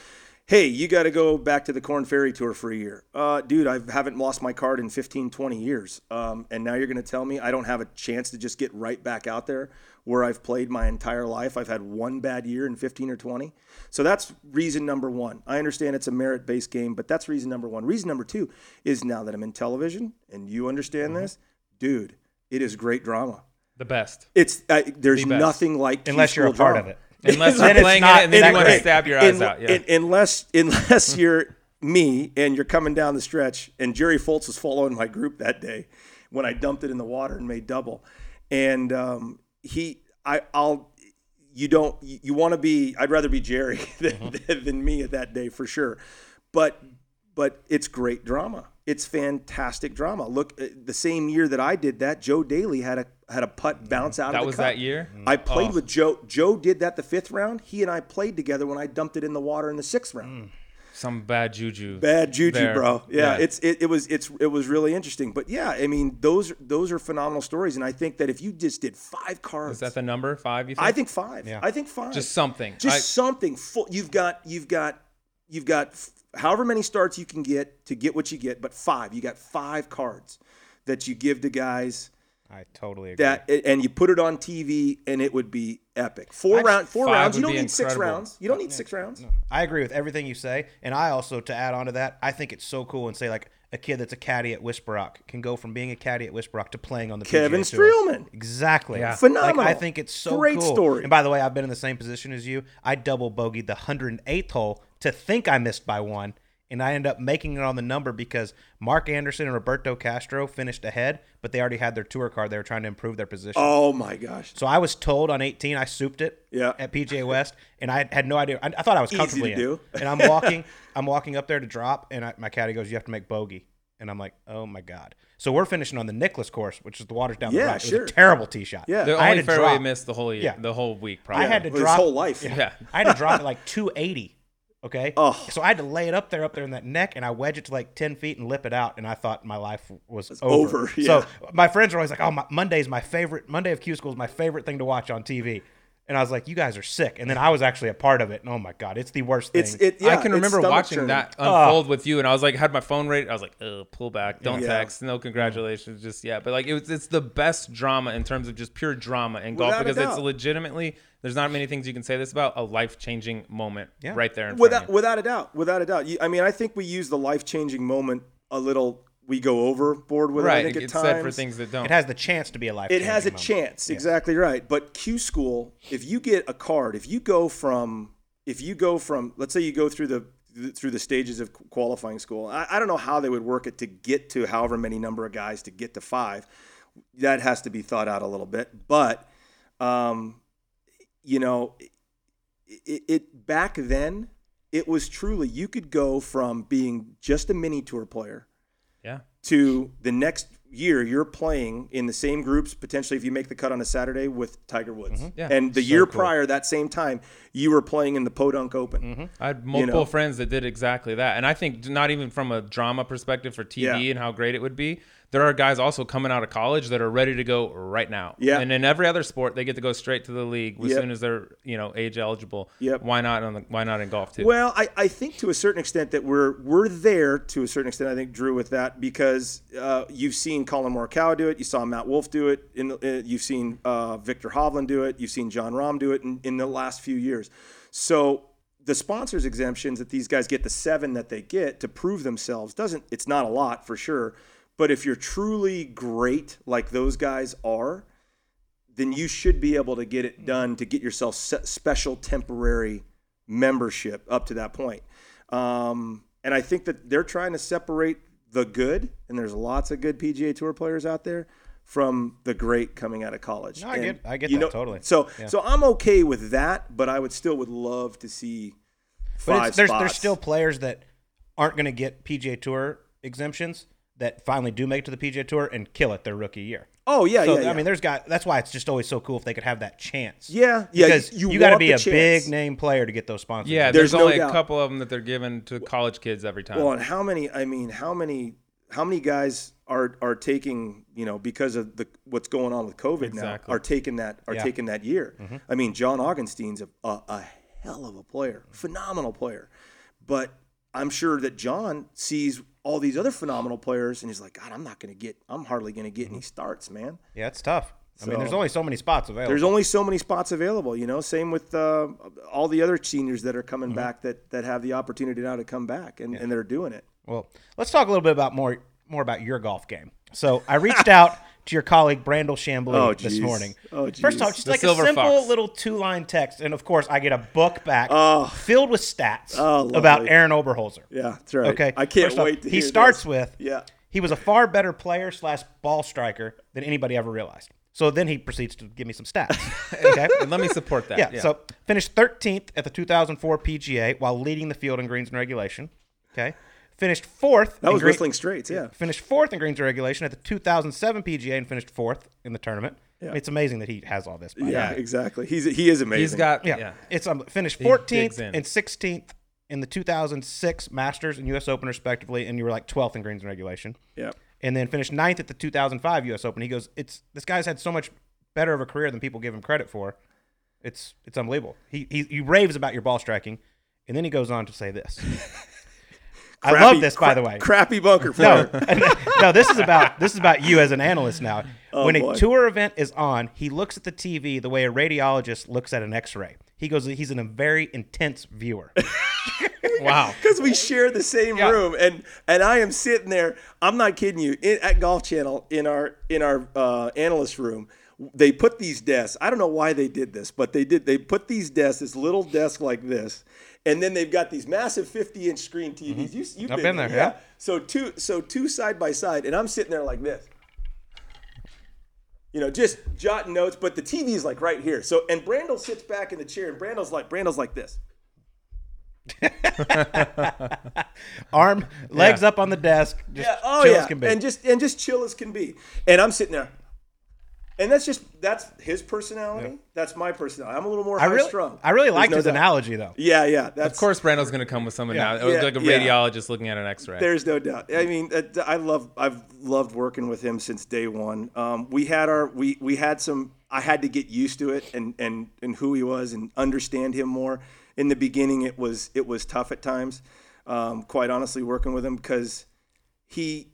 Hey, you got to go back to the Korn Ferry Tour for a year. Uh, dude, I haven't lost my card in 15, 20 years. Um, and now you're going to tell me I don't have a chance to just get right back out there where I've played my entire life. I've had one bad year in 15 or 20. So that's reason number one. I understand it's a merit based game, but that's reason number one. Reason number two is now that I'm in television and you understand this, dude, it is great drama. The best. It's uh, there's The best. nothing like unless you're a part drama. of it. Unless you're playing not it and then you want to stab your eyes Un- out. Yeah. un- unless unless you're me and you're coming down the stretch, and Jerry Foltz was following my group that day when I dumped it in the water and made double, and um, he I I'll you don't you, you want to be I'd rather be Jerry than, Mm-hmm. than me at that day for sure, but but it's great drama. It's fantastic drama. Look, uh, the same year that I did that, Joe Daley had a had a putt mm. bounce out that of the was cup. that year. I mm. played Oh. with Joe. Joe did that the fifth round. He and I played together when I dumped it in the water in the sixth round. Mm. Some bad juju. Bad juju, there. bro. Yeah, Yeah. it's it, it was it's it was really interesting. But yeah, I mean those those are phenomenal stories, and I think that if you just did five cards, Is that the number five? You think? I think five. Yeah. I think five. just something. just I- something full. You've got you've got you've got f- however many starts you can get to get what you get, but five. You got five cards that you give to guys I totally agree. that and you put it on TV and it would be epic. Four I'd- round, four rounds. You don't be need six rounds. You don't need six rounds. I agree with everything you say, and I also to add on to that, I think it's so cool and say like a kid that's a caddy at Whisper Rock can go from being a caddy at Whisper Rock to playing on the Kevin PGA Tour. Streelman. Exactly. Yeah. Phenomenal. Like, I think it's so Great cool. story. And by the way, I've been in the same position as you. I double bogeyed the 108th hole to think I missed by one, and I end up making it on the number because Mark Anderson and Roberto Castro finished ahead, but they already had their tour card. They were trying to improve their position. Oh my gosh. So I was told on 18, I souped it Yeah. at PGA West, and I had no idea. I, I thought I was Easy comfortably to in. do. And I'm walking, I'm walking up there to drop, and I, my caddy goes, "You have to make bogey," and I'm like, "Oh my god!" So we're finishing on the Nicklaus course, which is the waters down Yeah, the right. It sure. was a terrible tee shot. Yeah. The I had only to fairway drop. missed the whole year, Yeah. the whole week. Probably. I had to drop His whole life. Yeah. I had to drop it like 280. Okay. Oh. So I had to lay it up there, up there in that neck, and I wedge it to like 10 feet and lip it out, and I thought my life was over. over, yeah. So my friends are always like, "Oh, my, Monday's my favorite. Monday of Q School is my favorite thing to watch on TV." And I was like, "You guys are sick." And then I was actually a part of it, and oh my god, it's the worst thing. It's it. Yeah, I can remember watching churning. that unfold with you, and I was like, had my phone ready. I was like, "Oh, pull back, don't Yeah. text, no congratulations, just yeah." But like, it was, it's the best drama in terms of just pure drama in golf Without because it's legitimately. There's not many things you can say this about a life changing moment Yeah. right there in front Without of you. without a doubt, without a doubt. I mean, I think we use the life changing moment a little. We go overboard with it. I Right, think it at gets times. said for things that don't. it has the chance to be a life. It has a chance, exactly right. But Q school, if you get a card, if you go from, if you go from, let's say you go through the through the stages of qualifying school. I, I don't know how they would work it to get to however many number of guys to get to five. That has to be thought out a little bit. But, um, you know, it, it back then it was truly you could go from being just a mini tour player yeah, to the next year you're playing in the same groups potentially if you make the cut on a Saturday with Tiger Woods. Mm-hmm. Yeah. And the So year cool. prior that same time you were playing in the Podunk Open. Mm-hmm. I had multiple know? friends that did exactly that, and I think not even from a drama perspective for TV Yeah. and how great it would be. There are guys also coming out of college that are ready to go right now. Yeah. And in every other sport, they get to go straight to the league as Yep. soon as they're you know age eligible. Yep. Why not on the Why not in golf too? Well, I, I think to a certain extent that we're we're there to a certain extent. I think Drew with that because uh, you've seen Collin Morikawa do it, you saw Matt Wolff do it, in the, uh, you've seen uh, Viktor Hovland do it, you've seen Jon Rahm do it in, in the last few years. So the sponsors exemptions that these guys get, the seven that they get to prove themselves, doesn't it's not a lot for sure. But if you're truly great like those guys are, then you should be able to get it done to get yourself special temporary membership up to that point. Um, and I think that they're trying to separate the good, and there's lots of good PGA Tour players out there, from the great coming out of college. No, I And, get- I get you that totally. So, Yeah. so I'm okay with that, but I would still would love to see But five it's, there's spots. there's still players that aren't going to get PGA Tour exemptions that finally do make it to the PGA Tour and kill it their rookie year. Oh yeah, so yeah, yeah. I mean, there's got that's why it's just always so cool if they could have that chance. Yeah, yeah, because you you, got to be a chance. big name player to get those sponsors. yeah, There's there's, no only doubt. a couple of them that they're given to college kids every time. Well, and how many? I mean, how many? How many guys are are taking? You know, because of the what's going on with COVID Exactly. now, are taking that are Yeah. taking that year. Mm-hmm. I mean, John Augenstein's a, a, a hell of a player, phenomenal player, but I'm sure that John sees all these other phenomenal players, and he's like, God, I'm not going to get. I'm hardly going to get any starts, man. yeah, it's tough. I mean, there's only so many spots available. There's only so many spots available, you know. Same with uh, all the other seniors that are coming back that that have the opportunity now to come back, and, and they're doing it. Well, let's talk a little bit about more more about your golf game. So I reached out to your colleague Brandel Chamblee Oh, this morning. Oh, First off, geez. just The like a simple Fox. little two line text, and of course I get a book back Oh. filled with stats Oh, about. Arron Oberholser. Yeah, that's right. Okay, I can't First off, wait to He starts this. with Yeah. He was a far better player slash ball striker than anybody ever realized. So then he proceeds to give me some stats. Okay. and let me support that. Yeah, So finished 13th at the 2004 PGA while leading the field in greens and regulation. Okay. Finished fourth. That in was green- Whistling Straits. Yeah. Finished fourth in greens and regulation at the 2007 PGA and finished fourth in the tournament. Yeah. I mean, it's amazing that he has all this. Yeah, the way. exactly. He's he is amazing. he's got Yeah. yeah. It's um, finished 14th and 16th in the 2006 Masters and U.S. Open respectively, and you were like 12th in greens and regulation. Yeah. And then finished ninth at the 2005 U.S. Open. He goes, "It's this guy's had so much better of a career than people give him credit for. It's it's unbelievable. He he, he raves about your ball striking, and then he goes on to say this. I love this, by cra- the way. Crappy bunker No, no. This is about this is about you as an analyst now. when Oh, boy. a tour event is on, he looks at the TV the way a radiologist looks at an X-ray. He goes, he's in a very intense viewer. Wow. because we share the same Yeah. room and and I am sitting there I'm not kidding you in, at Golf Channel in our in our uh, analyst room they put these desks I don't know why they did this but they did they put these desks this little desk like this and then they've got these massive 50 inch screen TVs mm-hmm. you, you've I've been, been there, yeah. so two so two side by side and I'm sitting there like this you know, just jotting notes, but the TV is like right here. So, and Brandel sits back in the chair, and Brandel's like, Brandel's like this. Arm, legs up on the desk, just yeah, oh chill yeah, as can be. and just and just chill as can be. And I'm sitting there, and that's just that's his personality. That's my personality. I'm a little more I high really, strung. I really liked no his doubt. analogy though. Yeah, yeah. That's Of course, Brando's going to come with something Yeah. now. It was Yeah, like a yeah. radiologist looking at an X-ray. There's no doubt. I mean, uh, I love I've loved working with him since day one. Um, we had our we we had some. I had to get used to it and and and who he was and understand him more. In the beginning, it was it was tough at times. Um, quite honestly, working with him because he a-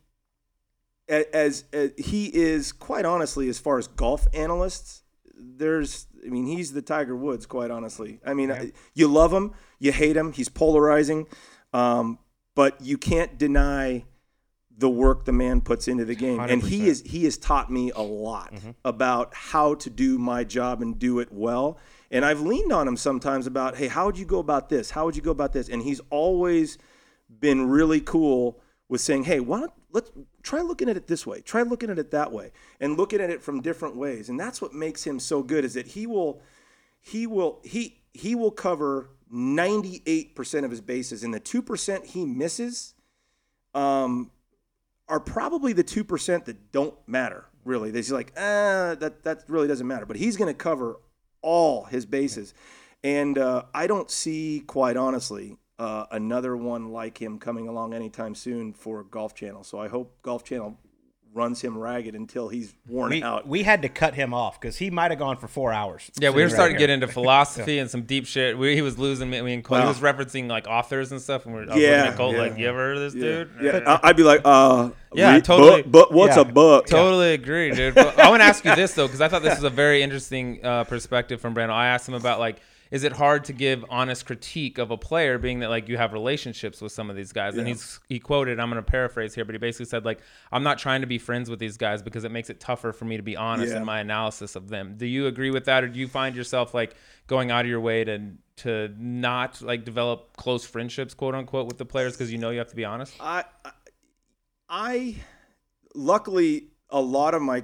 as, as he is quite honestly as far as golf analysts there's i mean he's the tiger woods quite honestly. I mean I- you love him you hate him he's polarizing um, but you can't deny the work the man puts into the game. And he is he has taught me a lot about how to do my job and do it well. And i've leaned on him sometimes about hey how would you go about this? How would you go about this? And he's always been really cool with saying, "Hey, why don't let's try looking at it this way, try looking at it that way, and looking at it from different ways." And that's what makes him so good is that he will, he will, he he will cover ninety eight percent of his bases, and the two percent he misses, um, are probably the two percent that don't matter really. They're like, ah, that that really doesn't matter. But he's going to cover all his bases, and uh, I don't see, quite honestly, uh, another one like him coming along anytime soon for Golf Channel. So I hope Golf Channel runs him ragged until he's worn We, out. we had to cut him off because he might have gone for four hours. Yeah, we were starting right to get into philosophy and some deep shit. We, he was losing me. I mean, Colt, he was referencing like authors and stuff. And we're, I was Yeah, looking at Colt yeah. like, you ever heard of this dude? yeah, I- I'd be like, uh, Yeah, read- totally. But, but what's Yeah. a book? Totally agree, dude. But I want to ask you this though, because I thought this was a very interesting uh, perspective from Brandel. I asked him about like, is it hard to give honest critique of a player, being that like you have relationships with some of these guys? And he's he quoted, I'm going to paraphrase here, but he basically said like, I'm not trying to be friends with these guys because it makes it tougher for me to be honest Yeah. in my analysis of them. Do you agree with that, or do you find yourself like going out of your way to to not like develop close friendships, quote unquote, with the players because you know you have to be honest? I, I- I, luckily, a lot of my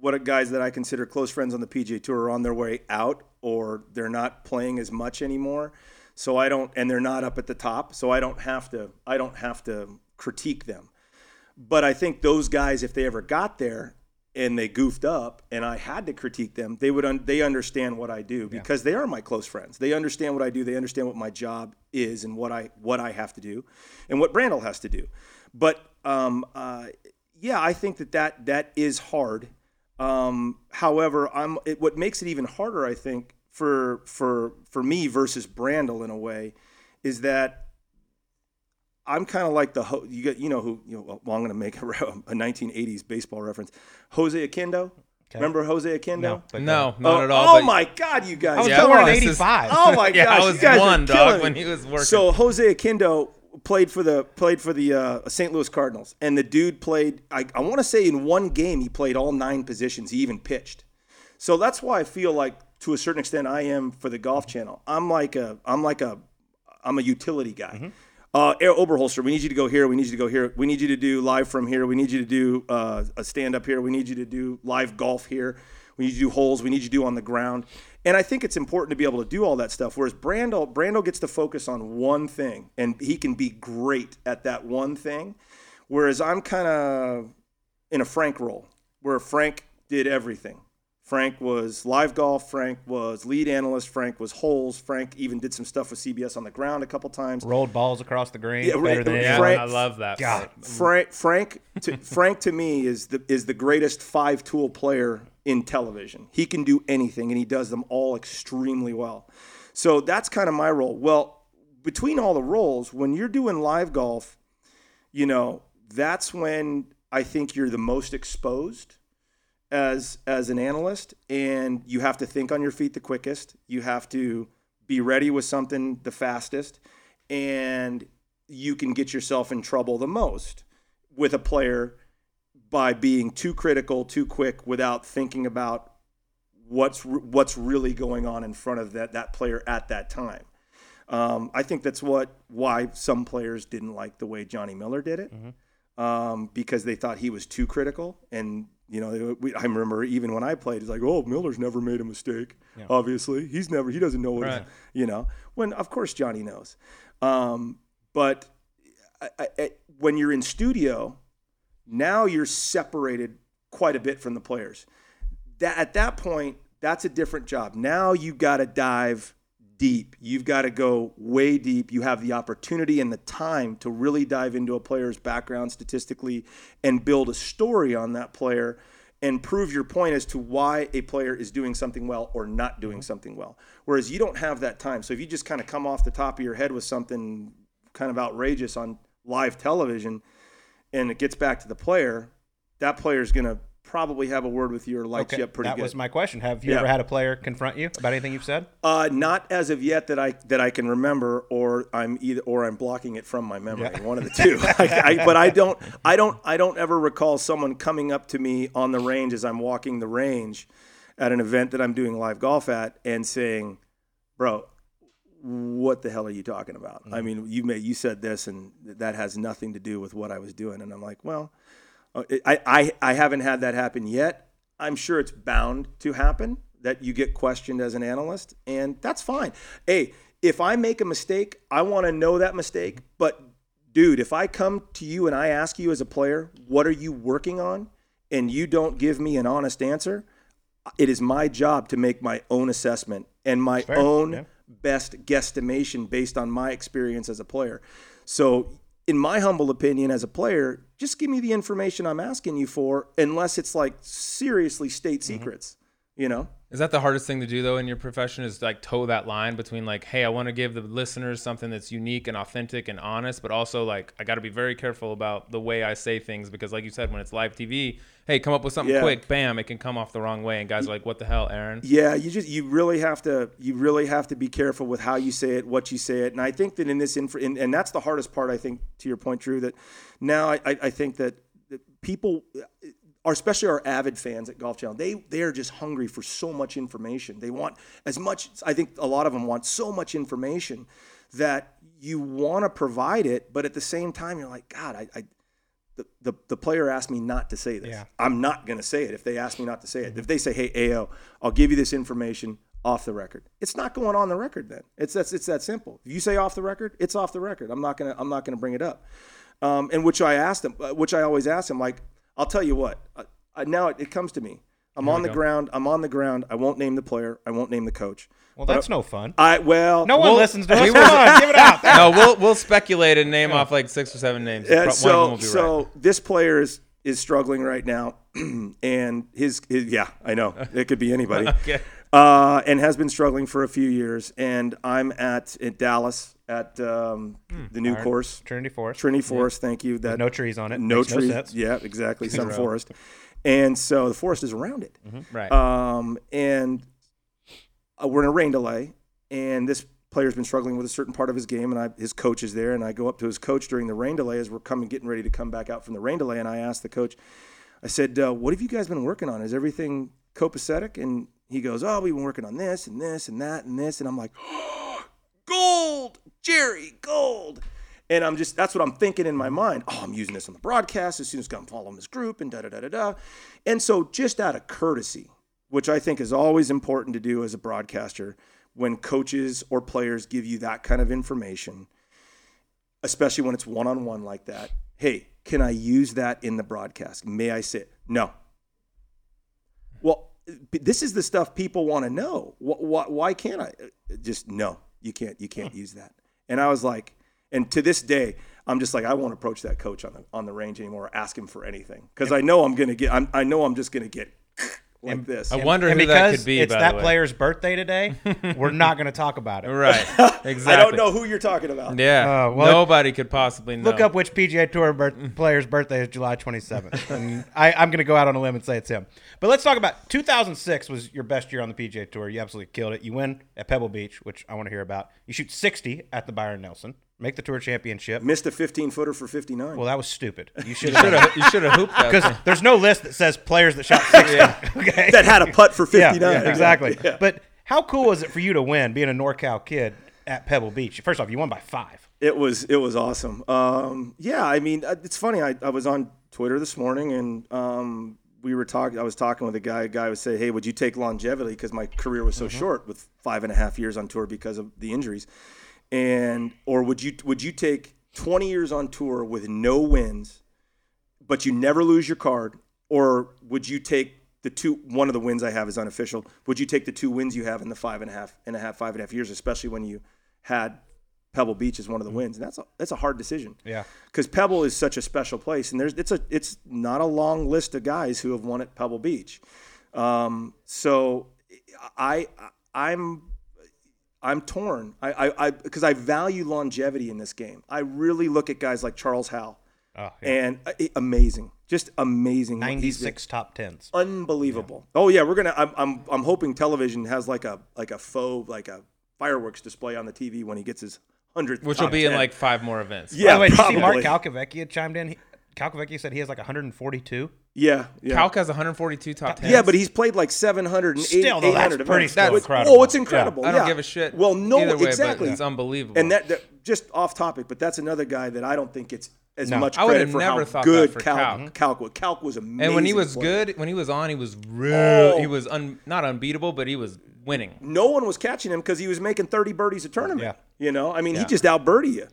what guys that I consider close friends on the PGA Tour are on their way out or they're not playing as much anymore. So I don't, and they're not up at the top. So I don't have to, I don't have to critique them. But I think those guys, if they ever got there and they goofed up, and I had to critique them, they would, un- they understand what I do because they are my close friends. They understand what I do. They understand what my job is and what I, what I have to do, and what Brandel has to do. But um, uh, yeah, I think that that that is hard. Um, however, I'm it, what makes it even harder, I think, for for for me versus Brandel in a way, is that I'm kind of like the ho- you get you know who you know well, I'm going to make a, a 1980s baseball reference, Jose Oquendo. Remember Jose Oquendo? No, but No, uh, not oh, at all. Oh my God, you guys! I was Yeah, born in '85. Oh my Yeah, gosh, I was you guys are one, killing dog, me. when he was working. So Jose Oquendo played for the played for the uh, St. Louis Cardinals, and the dude played. I, I want to say in one game he played all nine positions. He even pitched. So that's why I feel like to a certain extent I am for the Golf Channel. I'm like a I'm like a I'm a utility guy. Uh, Arron Oberholser, we need you to go here. We need you to go here. We need you to do live from here. We need you to do uh, a stand up here. We need you to do live golf here. We need you to do holes. We need you to do on the ground. And I think it's important to be able to do all that stuff. Whereas Brando, Brando gets to focus on one thing, and he can be great at that one thing. Whereas I'm kind of in a Frank role, where Frank did everything. Frank was live golf. Frank was lead analyst. Frank was holes. Frank even did some stuff with CBS on the ground a couple times. rolled balls across the green. Yeah, better right, than yeah. Frank- I love that. God. Frank Frank to, Frank to me is the is the greatest five tool player in television. He can do anything and he does them all extremely well. So that's kind of my role. Well, between all the roles, when you're doing live golf, you know, that's when I think you're the most exposed as as an analyst and you have to think on your feet the quickest. You have to be ready with something the fastest and you can get yourself in trouble the most with a player by being too critical, too quick without thinking about what's what's really going on in front of that that player at that time. Um, I think that's what why some players didn't like the way Johnny Miller did it Mm-hmm. um, because they thought he was too critical. And you know, we, I remember even when I played, it's like, oh, Miller's never made a mistake. Obviously, he's never he doesn't know what Right. he's, you know. When of course Johnny knows, um, but I, I- when you're in studio, now you're separated quite a bit from the players. That at that point, that's a different job. Now you got to dive deep. You've got to go way deep. You have the opportunity and the time to really dive into a player's background statistically and build a story on that player and prove your point as to why a player is doing something well or not doing something well. Whereas you don't have that time. So if you just kind of come off the top of your head with something kind of outrageous on live television and it gets back to the player, that player is going to probably have a word with you or lights Okay, you up pretty that good. was my question. Have you Yeah. ever had a player confront you about anything you've said? Uh, not as of yet that I that I can remember, or I'm either or I'm blocking it from my memory. One of the two. I, I, but I don't I don't I don't ever recall someone coming up to me on the range as I'm walking the range at an event that I'm doing live golf at and saying, "Bro, what the hell are you talking about? I mean, you may you said this, and that has nothing to do with what I was doing." And I'm like, "Well, Uh, I I, I haven't had that happen yet. I'm sure it's bound to happen that you get questioned as an analyst, and that's fine. Hey, if I make a mistake, I want to know that mistake. But dude, if I come to you and I ask you as a player, what are you working on, and you don't give me an honest answer, it is my job to make my own assessment and my own yeah. best guesstimation based on my experience as a player. So, in my humble opinion, as a player, just give me the information I'm asking you for, unless it's like seriously state mm-hmm. secrets, you know? Is that the hardest thing to do though in your profession? Is like toe that line between like, hey, I want to give the listeners something that's unique and authentic and honest, but also like I got to be very careful about the way I say things because, like you said, when it's live TV, hey, come up with something Yeah. quick, bam, it can come off the wrong way, and guys are like, what the hell, Arron? Yeah, you just you really have to you really have to be careful with how you say it, what you say it, and I think that in this info, and, and that's the hardest part. I think to your point, Drew, that now I, I think that people, are especially our avid fans at Golf Channel, they they are just hungry for so much information. They want as much. I think a lot of them want so much information that you want to provide it, but at the same time, you're like, God, I. I the, the, the player asked me not to say this. Yeah. I'm not going to say it if they ask me not to say it. If they say, "Hey, AO, I'll give you this information off the record," it's not going on the record. Then it's that's it's that simple. If you say off the record, it's off the record. I'm not gonna I'm not gonna bring it up. Um, and which I asked them, uh, which I always ask them, like, I'll tell you what. Uh, uh, now it, it comes to me. I'm on the ground. I'm on the ground. I won't name the player. I won't name the coach. Well, that's no fun. I well, No one Well, listens to us. Come on, give it out. no, we'll we'll speculate and name off like six or seven names. Yeah, so One will be so right. this player is is struggling right now, and his, his yeah, I know it could be anybody, Okay. Uh, and has been struggling for a few years. And I'm at in Dallas at um, the new course, Trinity Forest. Trinity Forest. Thank you. That no trees on it. no Makes trees. sense. yeah, exactly. Some forest, and so the forest is around it. Right. Um, and uh, we're in a rain delay, and this player's been struggling with a certain part of his game, and I, his coach is there, and I go up to his coach during the rain delay as we're coming, getting ready to come back out from the rain delay, and I ask the coach, I said, uh, "What have you guys been working on? Is everything copacetic?" And he goes, "Oh, we've been working on this and this and that and this," and I'm like, "Gold, Jerry, gold." And I'm just, that's what I'm thinking in my mind. Oh, I'm using this on the broadcast as soon as I'm following this group and da da da da da. And so, just out of courtesy, which I think is always important to do as a broadcaster, when coaches or players give you that kind of information, especially when it's one on one like that, hey, can I use that in the broadcast? May I say? No. Well, this is the stuff people want to know. Why, why can't I? Just no, you can't. You can't hmm. use that. And I was like, and to this day, I'm just like, I won't approach that coach on the on the range anymore or ask him for anything because I know I'm gonna get. I'm, I know I'm just gonna get like this. I wonder and who because that could be. it's by that the way. player's birthday today, we're not going to talk about it. Right. Exactly. I don't know who you're talking about. Yeah. Uh, well, Nobody could possibly know. Look up which PGA Tour birth- player's birthday is July 27th. and I, I'm going to go out on a limb and say it's him. But let's talk about 2006 was your best year on the PGA Tour. You absolutely killed it. You win at Pebble Beach, which I want to hear about. You shoot 60 at the Byron Nelson, make the Tour Championship. Missed a 15 footer for 59. Well, that was stupid. You should have. have. You should have hooped that. Because there's no list that says players that shot 60. Okay. that had a putt for yeah, 59. yeah, exactly. Yeah. But how cool was it for you to win being a NorCal kid at Pebble Beach? First off, you won by five. It was it was awesome. Um, yeah, I mean, uh, it's funny. I, I was on Twitter this morning and um, we were talking. I was talking with a guy. A guy would say, "Hey, would you take longevity?" Because my career was so short, with five and a half years on tour because of the injuries, and or would you would you take 20 years on tour with no wins, but you never lose your card, or would you take the two? One of the wins I have is unofficial. Would you take the two wins you have in the five and a half and a half, five and a half years, especially when you had Pebble Beach as one of the wins? And that's a that's a hard decision Yeah. because Pebble is such a special place, and there's it's a it's not a long list of guys who have won at Pebble Beach. Um, so I I'm I'm torn. I I because I, value longevity in this game. I really look at guys like Charles Howell Oh, yeah. and uh, amazing, just amazing. what he's been- 96 top tens. unbelievable. Oh yeah, we're gonna. I'm, I'm I'm hoping television has like a like a faux like a fireworks display on the TV when he gets his hundredth. Which will top be in like five more events. Yeah, By the way, did you see Mark probably. Calcavecchia chimed in? He, Calcavecchia said he has like 142. yeah yeah. Calc has 142 top 10s. Yeah, but he's played like 700 and Still, though, 800 that's pretty events. still incredible. Oh, it's incredible. I don't yeah. give a shit. Well, no, either way, exactly. But it's unbelievable. and that, that just off topic, but that's another guy that I don't think it's as No. much I would credit have for never how thought good that for Calc, Calc. Calc was. Calc was amazing. and when he was player. good, when he was on, he was real. Oh. He was un, not unbeatable, but he was winning. no one was catching him because he was making 30 birdies a tournament. Yeah. You know, I mean, he just out birdie you.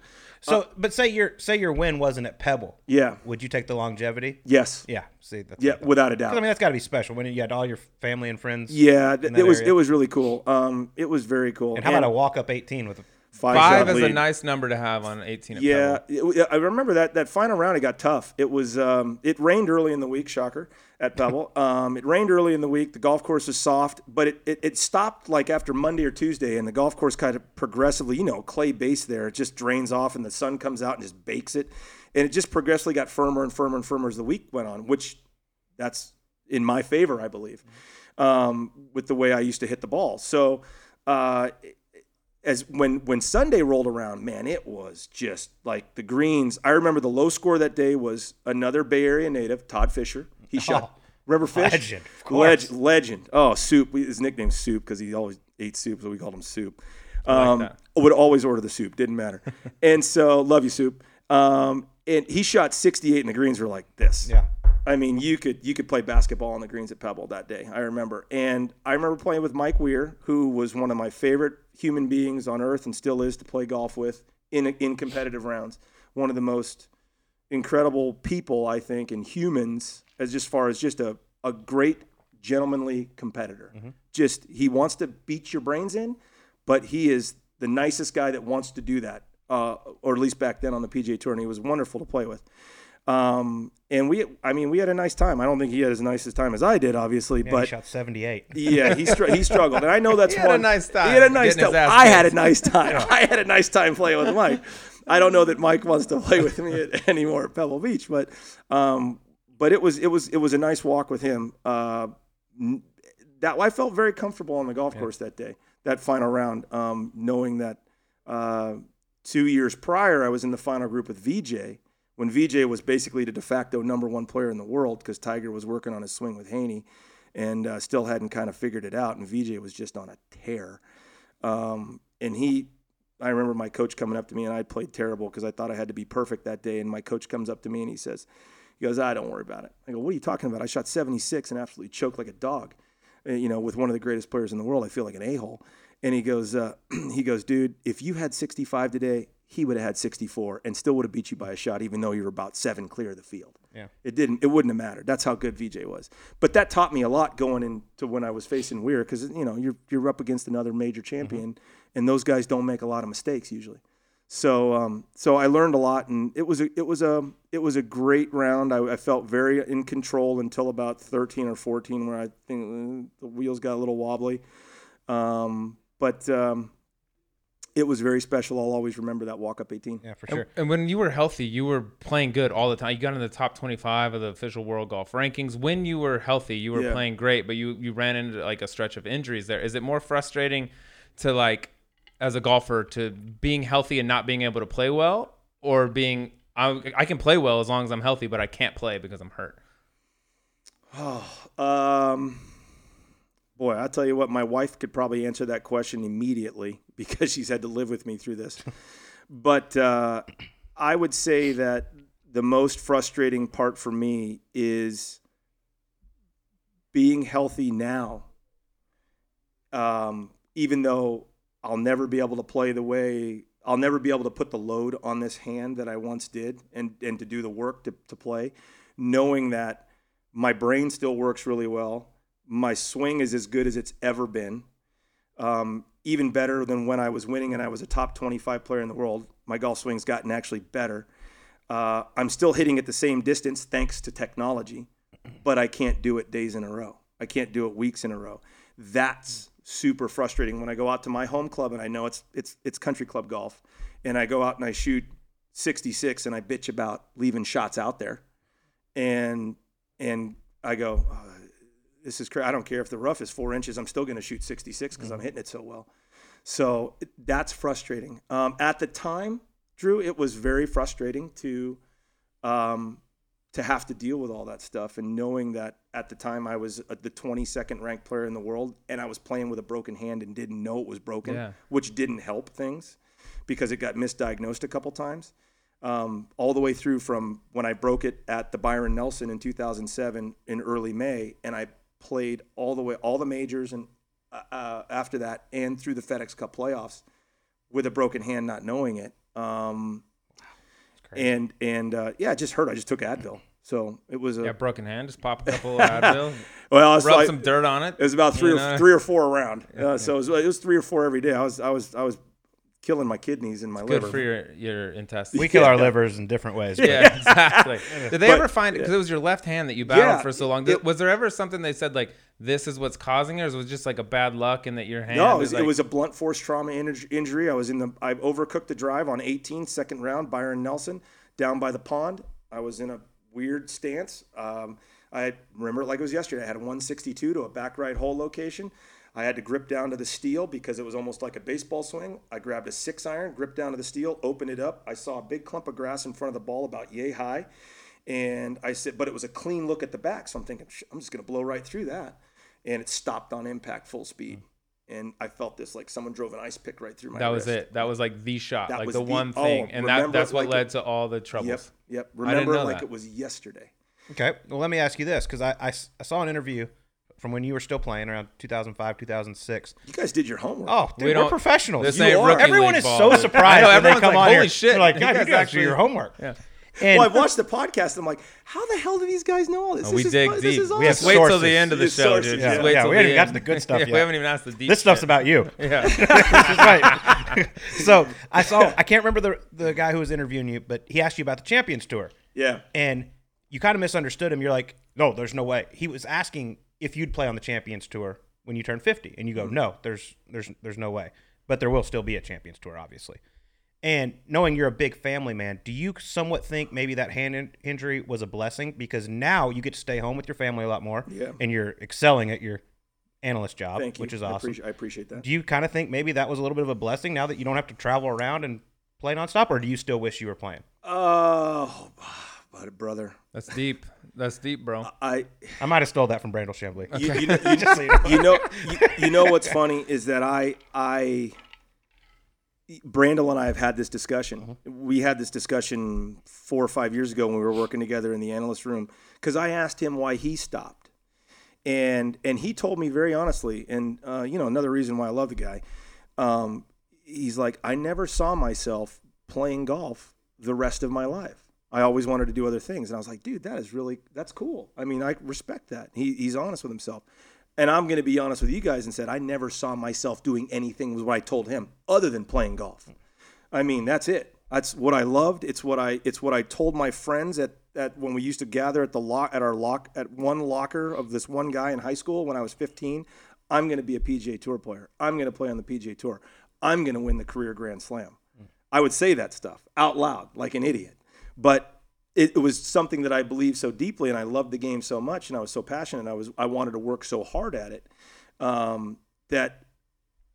So, but say your say your win wasn't at Pebble. Yeah. Would you take the longevity? Yes. Yeah. See, that's Yeah, without a doubt. I mean, that's got to be special when you had all your family and friends. yeah, it was area. it was really cool. Um, it was very cool. And how about a walk up 18 with a five, Five is a nice number to have on 18 at Yeah, it- I remember that that final round. It got tough. It was um, it rained early in the week. Shocker at Pebble. Um, it rained early in the week. The golf course was soft, but it, it, it stopped like after Monday or Tuesday, and the golf course kind of progressively, you know, clay base there. It just drains off, and the sun comes out and just bakes it, and it just progressively got firmer and firmer and firmer as the week went on. Which that's in my favor, I believe, um, with the way I used to hit the ball. So. Uh, as when when Sunday rolled around, man, it was just like the greens. I remember the low score that day was another Bay Area native, Todd Fischer. He shot. Remember Fish? legend, of Leg- course. legend. Oh, Soup. His nickname's Soup because he always ate soup, so we called him Soup. Um, that. Would always order the soup. Didn't matter. and so, love you, Soup. Um, and he shot 68, and the greens were like this. Yeah. I mean, you could you could play basketball on the greens at Pebble that day. I remember, and I remember playing with Mike Weir, who was one of my favorite human beings on earth, and still is to play golf with in in competitive rounds. One of the most incredible people, I think, in humans, as just far as just a a great gentlemanly competitor. Just he wants to beat your brains in, but he is the nicest guy that wants to do that, uh, or at least back then on the PGA Tour, and he was wonderful to play with. Um, and we, I mean, we had a nice time. I don't think he had as nice as time as I did, obviously, Yeah, he shot 78. yeah, he str- he struggled, and I know that's He had a one. nice time He had a nice time. ass I had a nice time. I had a nice time playing with Mike. I don't know that Mike wants to play with me at- anymore at Pebble Beach, but um, but it was it was it was a nice walk with him. Uh, that I felt very comfortable on the golf course that day, that final round, um, knowing that uh, two years prior I was in the final group with VJ when VJ was basically the de facto number one player in the world because Tiger was working on his swing with Haney and uh, still hadn't kind of figured it out, and VJ was just on a tear. Um, and he, I remember my coach coming up to me, and I played terrible because I thought I had to be perfect that day. And my coach comes up to me and he says, "He goes, ah, don't worry about it." I go, "What are you talking about? I shot 76 and absolutely choked like a dog, uh, you know, with one of the greatest players in the world. I feel like an a hole." And he goes, uh, "He goes, dude, if you had 65 today." He would have had 64 and still would have beat you by a shot, even though you were about seven clear of the field. Yeah. It didn't. It wouldn't have mattered. That's how good VJ was. But that taught me a lot going into when I was facing Weir, because you know you're you're up against another major champion, and those guys don't make a lot of mistakes usually. So um, so I learned a lot, and it was a it was a it was a great round. I, I felt very in control until about 13 or 14, where I think uh, the wheels got a little wobbly. Um, but um, it was very special. I'll always remember that walk up 18. Yeah, for sure. And when you were healthy, you were playing good all the time. You got in the top 25 of the official world golf rankings. When you were healthy, you were Yeah. playing great, but you you ran into like a stretch of injuries there. Is it more frustrating to like as a golfer to being healthy and not being able to play well or being I, I can play well as long as I'm healthy, but I can't play because I'm hurt. Um, boy, I'll tell you what, my wife could probably answer that question immediately because she's had to live with me through this. but uh, I would say that the most frustrating part for me is being healthy now. Um, even though I'll never be able to play the way I'll never be able to put the load on this hand that I once did and, and to do the work to, to play, knowing that my brain still works really well. My swing is as good as it's ever been, um, even better than when I was winning and I was a top 25 player in the world. My golf swing's gotten actually better. Uh, I'm still hitting at the same distance thanks to technology, but I can't do it days in a row. I can't do it weeks in a row. That's super frustrating when I go out to my home club and I know it's it's it's country club golf, and I go out and I shoot 66 and I bitch about leaving shots out there, and and I go, uh, this is crazy. I don't care if the rough is four inches. I'm still going to shoot 66 because I'm hitting it so well. So that's frustrating. Um, at the time, Drew, it was very frustrating to um, to have to deal with all that stuff and knowing that at the time I was uh, the 22nd ranked player in the world and I was playing with a broken hand and didn't know it was broken, Yeah. which didn't help things because it got misdiagnosed a couple times. Um, all the way through from when I broke it at the Byron Nelson in 2007 in early May, and I played all the way, all the majors, and uh, uh, after that, and through the FedEx Cup playoffs with a broken hand, not knowing it. Um, and and uh, yeah, it just hurt. I just took Advil, so it was a Yeah, broken hand. Just pop a couple of Advil, well. Rub like, some dirt on it. it was about three or know? three or four around. Uh, so it was, it was three or four every day. I was I was I was killing my kidneys and my Good liver. Good for your your intestines. We kill our livers in different ways. but- yeah, exactly. Did they But- ever find it because it was your left hand that you battled Yeah, for so long? it- was there ever something they said like this is what's causing it, or was it just like a bad luck and that your hand? No, it is, was, like, it was a blunt force trauma inj- injury. I was in the I overcooked the drive on 18 second round. Byron Nelson down by the pond. I was in a weird stance. Um, I remember it like it was yesterday. I had a 162 to a back right hole location. I had to grip down to the steel because it was almost like a baseball swing. I grabbed a six iron, gripped down to the steel, opened it up. I saw a big clump of grass in front of the ball about yay high. And I said, but it was a clean look at the back. So I'm thinking, I'm just going to blow right through that. And it stopped on impact full speed. Hmm. And I felt this like someone drove an ice pick right through my that was wrist. it. That was like the shot, That like was the, the- one oh, thing, and that that's what like led it- to all the troubles. Yep, yep. Remember it like that. it was yesterday. Okay. Well, let me ask you this because I saw an interview from when you were still playing around 2005, 2006. You guys did your homework. Oh, dude, We we are don't- professionals. this You ain't are. Everyone is ball, so dude. surprised I know, when they everyone's come like, on "Holy here. shit, They're like, God, you guys guys do actually- your homework. Yeah. And well, I watched the podcast. and I'm like, how the hell do these guys know all this? Oh, this we is, dig this deep. is awesome. We have Just wait till the end of the It's show, sources, dude. yeah. Just wait Yeah, we haven't even got to the good stuff Yeah, yet. We haven't even asked the deep. this stuff's shit. about you. Yeah. right. so I saw. I can't remember the the guy who was interviewing you, but he asked you about the Champions Tour, yeah. and you kind of misunderstood him. You're like, no, there's no way. He was asking if you'd play on the Champions Tour when you turn 50, and you go, mm-hmm. no, there's there's there's no way. But there will still be a Champions Tour, obviously. And knowing you're a big family man, do you somewhat think maybe that hand in- injury was a blessing because now you get to stay home with your family a lot more, Yeah. and you're excelling at your analyst job, Thank you. which is I awesome. appreciate, I appreciate that. Do you kind of think maybe that was a little bit of a blessing now that you don't have to travel around and play nonstop, or do you still wish you were playing? Oh, but brother, That's deep. That's deep, bro. I I might have stole that from Brandel Chamblee. you, you, know, you, Just so you know. you know you, you know what's funny is that I I Brandel and I have had this discussion. We had this discussion four or five years ago when we were working together in the analyst room because I asked him why he stopped, and and he told me very honestly, and uh, you know another reason why I love the guy. Um, he's like, I never saw myself playing golf the rest of my life. I always wanted to do other things, and I was like, dude, that is really that's cool. I mean, I respect that. He, he's honest with himself. And I'm going to be honest with you guys and said I never saw myself doing anything was what I told him other than playing golf. I mean, that's it. That's what I loved. It's what I it's what I told my friends at, at when we used to gather at the lock at our lock at one locker of this one guy in high school when I was 15. I'm going to be a PGA Tour player. I'm going to play on the PGA Tour. I'm going to win the career Grand Slam. I would say that stuff out loud like an idiot, but it, it was something that I believed so deeply, and I loved the game so much, and I was so passionate. And I was I wanted to work so hard at it um, that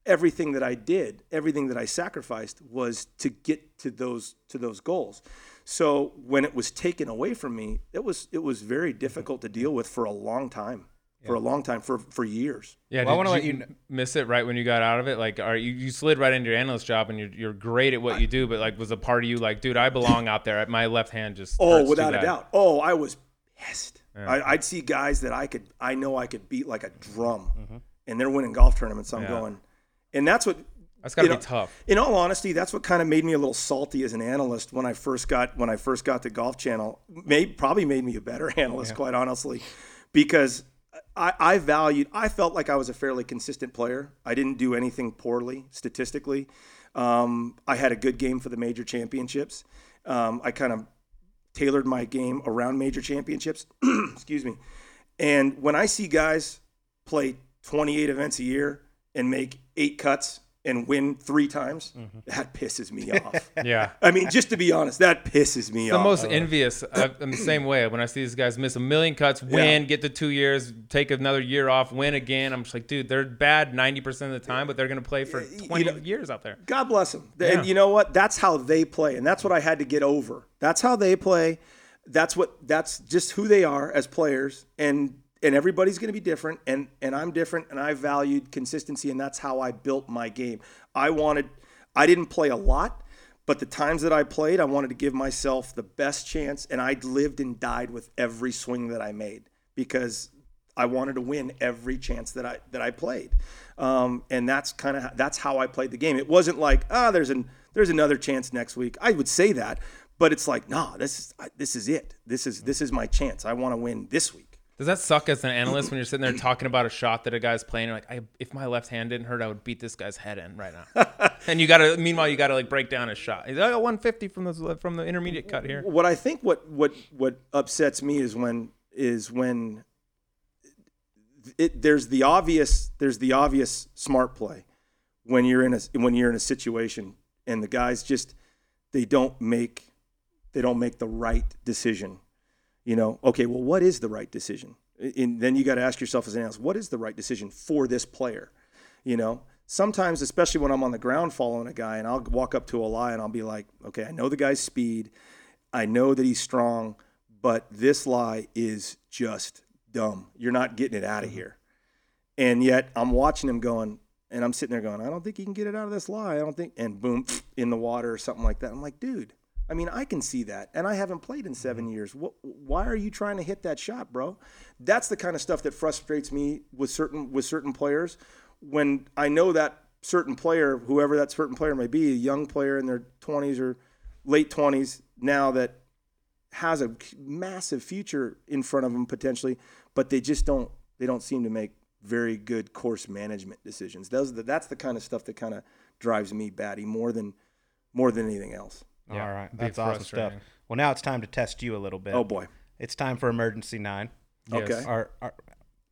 everything that I did, everything that I sacrificed was to get to those to those goals. So when it was taken away from me, it was it was very difficult to deal with for a long time. For a long time, for for years. Yeah, Well, I wanna let you kn- miss it right when you got out of it? Like, are you, you slid right into your analyst job and you're, you're great at what you do, but like, was a part of you like, dude, I belong out there. My left hand just Oh, hurts too without a doubt. Oh, I was pissed. I, I'd see guys that I could, I know I could beat like a drum, and they're winning golf tournaments. I'm Mm-hmm. Yeah. going, and that's what. That's got to you be know, tough. In all honesty, that's what kind of made me a little salty as an analyst when I first got when I first got the Golf Channel. Made probably made me a better analyst, quite honestly, because I, I valued. I felt like I was a fairly consistent player. I didn't do anything poorly statistically. Um, I had a good game for the major championships. Um, I kind of tailored my game around major championships. Excuse me. And when I see guys play 28 events a year and make eight cuts and win three times, mm-hmm. that pisses me off. Yeah. I mean, just to be honest, that pisses me The off. The most uh-huh. envious. I- I'm the same way. When I see these guys miss a million cuts, win, get to two years, take another year off, win again, I'm just like, dude, they're bad 90% of the time, but they're gonna play for 20 know- years out there. God bless them. Yeah. And you know what? That's how they play, and that's what I had to get over. That's how they play. That's what. That's just who they are as players, and and everybody's going to be different, and and I'm different, and I valued consistency, and that's how I built my game. I wanted. I didn't play a lot. But the times that I played, I wanted to give myself the best chance, and I lived and died with every swing that I made because I wanted to win every chance that I that I played, um, and that's kind of that's how I played the game. It wasn't like ah, there's an there's another chance next week. I would say that, but it's like nah, this is this is it. This is this is my chance. I want to win this week. Does that suck as an analyst when you're sitting there talking about a shot that a guy's playing? You're like, I, if my left hand didn't hurt, I would beat this guy's head in right now. and you gotta, meanwhile, you gotta like break down his shot. He's like, I got 150 from the from the intermediate cut here. What I think what what what upsets me is when is when it, there's the obvious there's the obvious smart play when you're in a when you're in a situation and the guys just they don't make they don't make the right decision. You know, okay, well, what is the right decision? And then you got to ask yourself as an analyst, what is the right decision for this player? You know, sometimes, especially when I'm on the ground following a guy, and I'll walk up to a lie and I'll be like, okay, I know the guy's speed, I know that he's strong, but this lie is just dumb. You're not getting it out of mm-hmm. here. And yet I'm watching him going, and I'm sitting there going, I don't think he can get it out of this lie. I don't think, and boom, in the water or something like that. I'm like, dude, I mean, I can see that, and I haven't played in seven mm-hmm. years. What, why are you trying to hit that shot, bro? That's the kind of stuff that frustrates me with certain with certain players. When I know that certain player, whoever that certain player may be, a young player in their 20s or late 20s, now that has a massive future in front of them potentially, but they just don't they don't seem to make very good course management decisions. Those that's the kind of stuff that kind of drives me batty more than more than anything else. Yeah, All right, that's awesome stuff. Well, now it's time to test you a little bit. Oh boy. It's time for emergency nine. Yes. Okay. Our, our,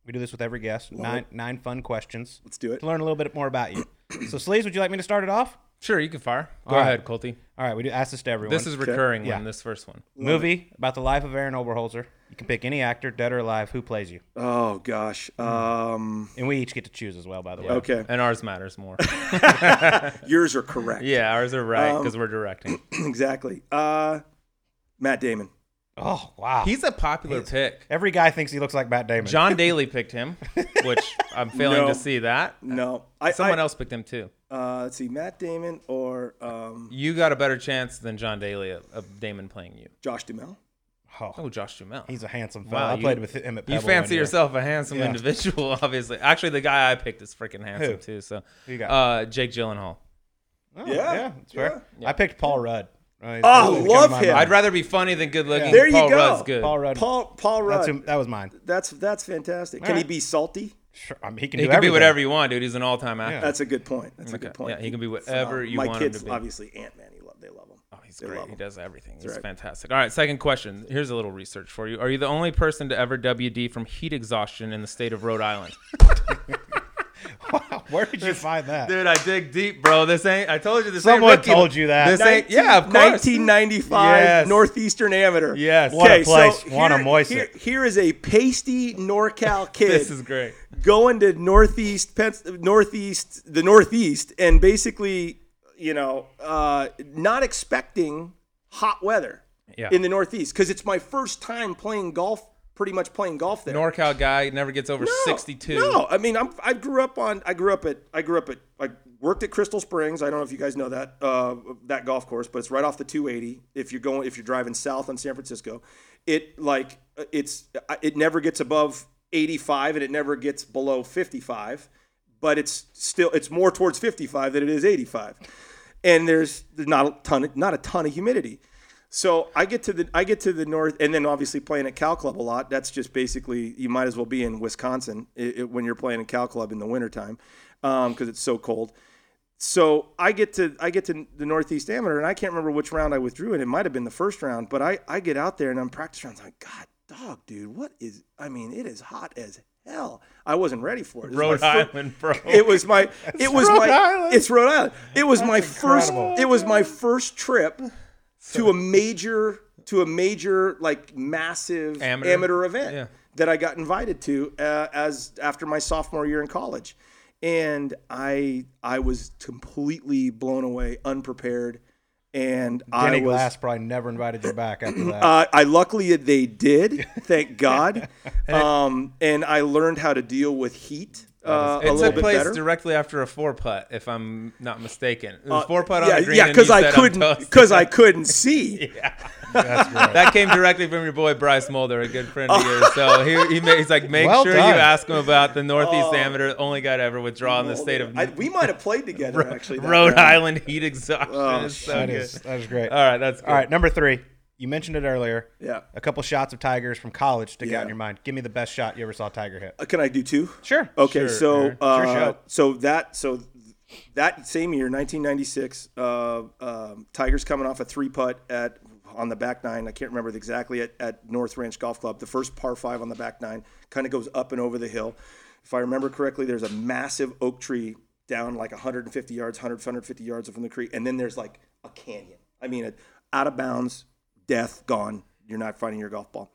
we do this with every guest. nine nine fun questions Let's do it. to learn a little bit more about you. so, Sleeves, would you like me to start it off? Sure, you can fire. Go All right. ahead, Colty. All right, we do ask this to everyone. This is recurring Yeah. one. This first one. movie about the life of Arron Oberholser. You can pick any actor, dead or alive, who plays you, Oh gosh. Um, and we each get to choose as well. By the way. okay. And ours matters more. Yours are correct. yeah, ours are right Um, because we're directing. exactly. Uh, Matt Damon. Oh wow. He's a popular pick. Every guy thinks he looks like Matt Damon. John Daly picked him, which I'm failing No. to see that. No. I, Someone I, else picked him too. Uh, let's see. Matt Damon or um, You got a better chance than John Daly of, of Damon playing you. Josh Duhamel. Oh, Oh, Josh Duhamel. he's a handsome Wow. I you- played with him at You fancy yourself a handsome Yeah. individual, obviously. Actually, the guy I picked is freaking handsome Who? too. So, Who you got? uh, Jake Gyllenhaal. Oh, Yeah, yeah, that's fair. I picked Paul Rudd. Uh, he's- Oh, he's love kind of my him. mind. I'd rather be funny than good looking. There you Paul go. Rudd's good. Paul Rudd. Paul Paul Rudd. That's, who, that was mine. That's that's fantastic. Can All he be salty? Sure. I mean, he can he do can be whatever you want, dude. He's an all-time actor. That's a good point. That's a good point. Yeah, he can be whatever you my want him kid's to be. obviously Ant Man. He He's They great. He does everything. He's right. fantastic. All right, second question. Here's a little research for you. Are you the only person to ever WD from heat exhaustion in the state of Rhode Island? Where did you find that? Dude, I dig deep, bro. This ain't. I told you this. Someone ain't rookie. told you that. This ain't. Yeah, of course. 1995 Yes. Northeastern Amateur. Yes. What a Okay, place. so Wanna here- moist here- Here is a pasty NorCal kid This is great. going to northeast northeast the northeast and basically you know uh, not expecting hot weather Yeah. in the northeast because it's my first time playing golf pretty much playing golf there. NorCal guy never gets over no, 62. no. I mean I'm, i grew up on i grew up at i grew up at i worked at crystal springs. I don't know if you guys know that uh, that golf course but it's right off the 280 if you're going if you're driving south on san francisco it like it's it never gets above 85 and it never gets below 55 but it's still it's more towards 55 than it is 85 and there's not a ton not a ton of humidity so I get to the I get to the north, and then obviously playing at Cal Club a lot. That's just basically you might as well be in Wisconsin i i when you're playing at Cal Club in the wintertime um, because it's so cold. So I get to I get to the Northeast Amateur, and I can't remember which round I withdrew in. It might have been the first round, but I I get out there and I'm practice rounds. I'm like, God, dog, dude, what is? I mean, it is hot as hell. I wasn't ready for it. Is Rhode fir- Island, bro. it was my it was Rhode my Island. it's Rhode Island. It was my first it was my first trip to a major to a major like massive Amateur. amateur, event Yeah. that I got invited to uh, as after my sophomore year in college. And I I was completely blown away, unprepared, and I was Glass probably never invited you back after that. uh, I luckily they did, thank God. Um, and I learned how to deal with heat uh, a it little took bit place better. directly after a four putt, if I'm not mistaken. It was Uh, four putt on yeah, the green. yeah, because I couldn't because I couldn't see. That's great. that came directly from your boy Bryce Mulder, a good friend of yours. So he, he made, he's like, make Well sure done. you ask him about the Northeast Amateur, only guy to ever withdraw in the state of I, we might have played together actually. Rhode round. Island heat exhaustion. Oh, It's so That good. is that is great. All right, that's good. All right, number three. You mentioned it earlier. Yeah. A couple shots of Tigers from college stick Yeah. out in your mind. Give me the best shot you ever saw Tiger hit. Uh, Can I do two? Sure. Okay, Sure, so uh, so that so that same year, 1996, uh, um, Tigers coming off a three putt at on the back nine. I can't remember exactly at, at North Ranch Golf Club. The first par five on the back nine kind of goes up and over the hill. If I remember correctly, there's a massive oak tree down like 150 yards, 100, 150 yards from the creek, and then there's like a canyon. I mean, a, out of bounds, death, gone. You're not finding your golf ball.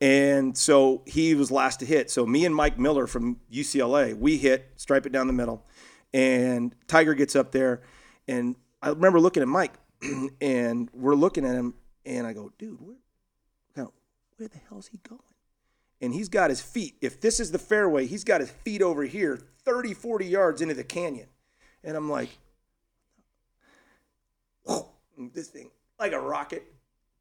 And so he was last to hit. So me and Mike Miller from UCLA, we hit, stripe it down the middle. And Tiger gets up there. And I remember looking at Mike and we're looking at him. And I go, dude, where, now, where the hell's he going? And he's got his feet. If this is the fairway, he's got his feet over here, 30, 40 yards into the canyon. And I'm like, this thing, like a rocket,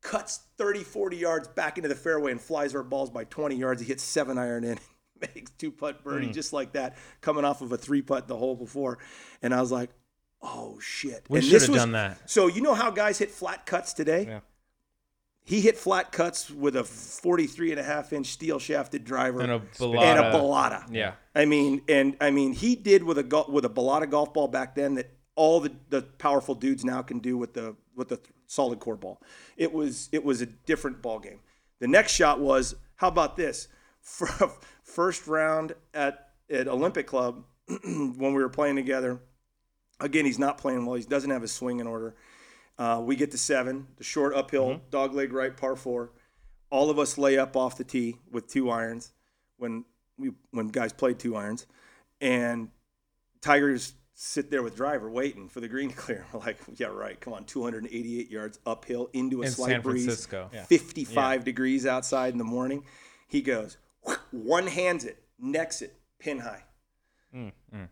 cuts 30, 40 yards back into the fairway and flies our balls by 20 yards. He hits seven iron in, makes two putt birdie Hmm. just like that, coming off of a three putt the hole before. And I was like, oh shit. We And should this have was- done that. So you know how guys hit flat cuts today? Yeah. He hit flat cuts with a 43 and a half inch steel shafted driver And a and a. Balata. Yeah. I mean, and I mean, he did with a with a Balata golf ball back then that all the, the powerful dudes now can do with the with the solid core ball. It was it was a different ball game. The next shot was how about this? First round at at Olympic Club when we were playing together. Again, he's not playing well. He doesn't have his swing in order. Uh, we get to seven, the short uphill, dog leg right, par four. All of us lay up off the tee with two irons when we when guys played two irons, and Tigers sit there with driver waiting for the green to clear. We're like, yeah, right. Come on, 288 yards uphill into a In slight San breeze, Francisco. Yeah. 55 degrees outside in the morning. He goes, one hands it, necks it, pin high. Mm, mm.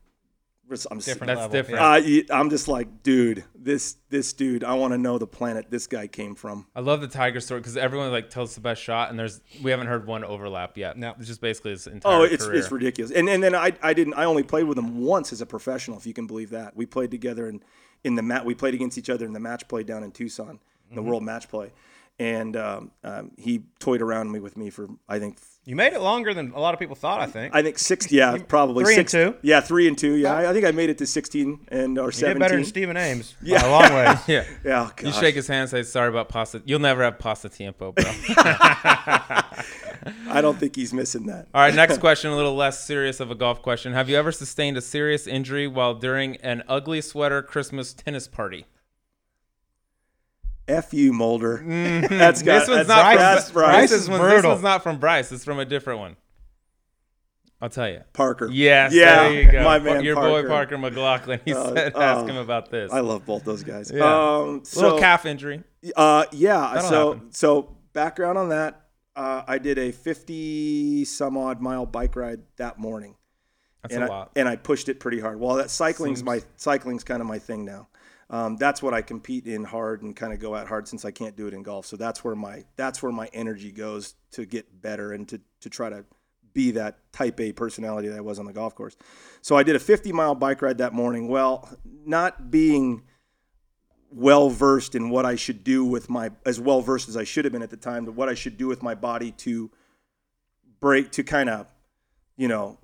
I'm Different That's level. different. uh, y- I'm just like, dude, this this dude. I want to know the planet this guy came from. I love the Tiger story because everyone like tells the best shot, and there's we haven't heard one overlap yet. No. it's just basically his entire Oh, it's career. it's ridiculous. And and then I I didn't I only played with him once as a professional, if you can believe that. We played together in in the mat. We played against each other in the match play down in Tucson, Mm-hmm. the World Match Play, and um, um, he toyed around me with me for I think You made it longer than a lot of people thought. I think. I think six. Yeah, probably Three and six, two? Yeah, three and two. Yeah, I, I think I made it to sixteen and or you did seventeen. better than Stephen Ames Yeah. by a long way. Yeah. Yeah, You shake his hand, say sorry about pasta. You'll never have pasta tiempo, bro. I don't think he's missing that. All right, next question, a little less serious of a golf question. Have you ever sustained a serious injury while during an ugly sweater Christmas tennis party? F you, Mulder. That's got, this one's that's, not that's from Bryce, Bryce This, is one, this one's not from Bryce. It's from a different one. I'll tell you. Parker. Yes, Yeah, there you go. my man Your Parker. boy Parker McLaughlin. He Uh, said, ask oh, him about this. I love both those guys. Yeah. Um, Little so, calf injury. Uh, yeah. That'll so happen. so background on that. Uh, I did a 50 some odd mile bike ride that morning. That's and a I, lot. And I pushed it pretty hard. Well, that cycling's my cycling's kind of my thing now. Um, that's what I compete in hard and kind of go at hard since I can't do it in golf. So that's where my that's where my energy goes to get better and to to try to be that type A personality that I was on the golf course. So I did a 50 mile bike ride that morning. Well, not being well versed in what I should do with my as well versed as I should have been at the time, but what I should do with my body to break to kind of you know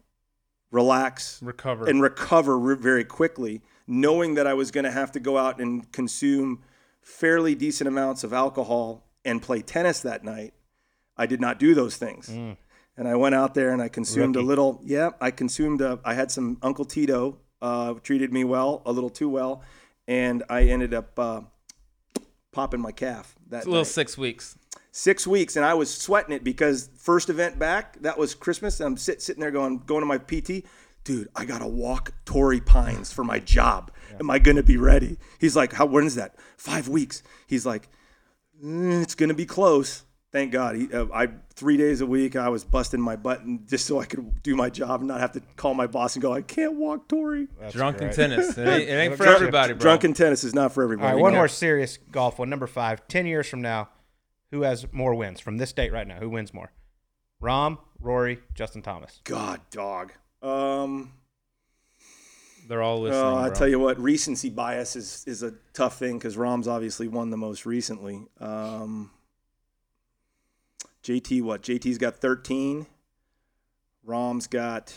relax Recover. and recover re- very quickly, knowing that I was going to have to go out and consume fairly decent amounts of alcohol and play tennis that night. I did not do those things. And I went out there and I consumed a little. Yeah, I consumed. A, I had some Uncle Tito uh, treated me well, a little too well, and I ended up uh, popping my calf that it's a little six weeks. six weeks, and I was sweating it because first event back that was Christmas. And I'm sit, sitting there going going to my PT, dude. I gotta walk Torrey Pines for my job. Am I gonna be ready? He's like, how when is that? Five weeks. He's like, "Mm, it's gonna be close. Thank God. He, uh, I three days a week I was busting my butt just so I could do my job and not have to call my boss and go, I can't walk Torrey. Drunken great. tennis. It ain't, it ain't for Drunk- everybody, bro. Drunken tennis is not for everybody. right, one No. more serious golf one. Number five. Ten years from now, who has more wins from this date right now? Who wins more? Rahm, Rory, Justin Thomas. God, dog. Um, They're all listening. Oh, I tell you what, recency bias is is a tough thing because Rahm's obviously won the most recently. Um, JT, what? JT's got 13. Rahm's got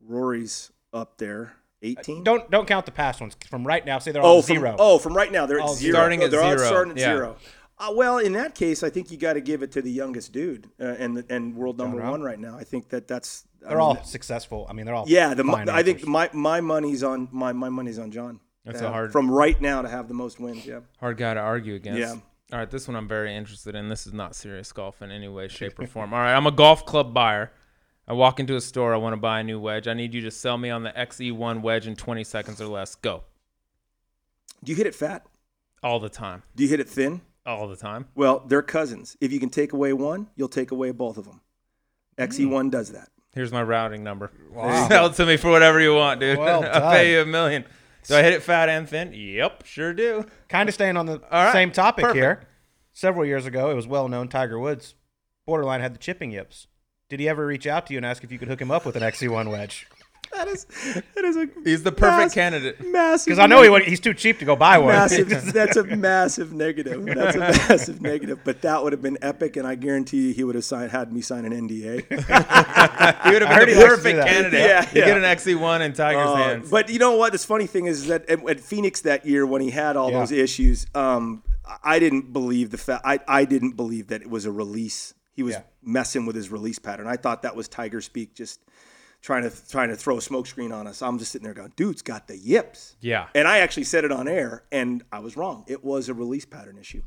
Rory's up there, 18. Don't don't count the past ones from right now. Say they're oh, all from, zero. oh, from right now they're at All zero. starting Oh, at they're all zero. starting at Yeah. zero. Uh, well, in that case, I think you got to give it to the youngest dude uh, and and world number one right now. I think that that's they're mean, all successful. I mean, they're all yeah. The I think my my money's on my my money's on Jon. That's Yeah, a hard- from right now to have the most wins. Yeah. Hard guy to argue against. Yeah. All right, this one I'm very interested in. This is not serious golf in any way, shape, or form. All right, I'm a golf club buyer. I walk into a store. I want to buy a new wedge. I need you to sell me on the XE1 wedge in 20 seconds or less. Go. Do you hit it fat? All the time. Do you hit it thin? All the time. Well, they're cousins. If you can take away one, you'll take away both of them. XE1 hmm. does that. Here's my routing number. Wow. Sell it to me for whatever you want, dude. Well I'll pay you a million. Do I hit it fat and thin? Yep, sure do. kind of staying on the All right, same topic perfect. here. Several years ago, it was well known Tiger Woods borderline had the chipping yips. Did he ever reach out to you and ask if you could hook him up with an XE1 wedge? That is that is a He's the perfect mass- candidate. massive. Because I know he would, he's too cheap to go buy one. Massive. that's a massive negative. That's a massive negative. But that would have been epic, and I guarantee you, he would have signed, had me sign an NDA. He would have been he the likes to do perfect candidate. Yeah, You get an XE one in Tiger's Uh, hands. But you know what? This funny thing is that at, at Phoenix that year, when he had all Yeah. those issues, um, I didn't believe the fact. I, I didn't believe that it was a release. He was Yeah. messing with his release pattern. I thought that was Tiger speak, just trying to trying to throw a smokescreen on us. I'm just sitting there going, "Dude's got the yips." yeah. And I actually said it on air, and I was wrong. It was a release pattern issue.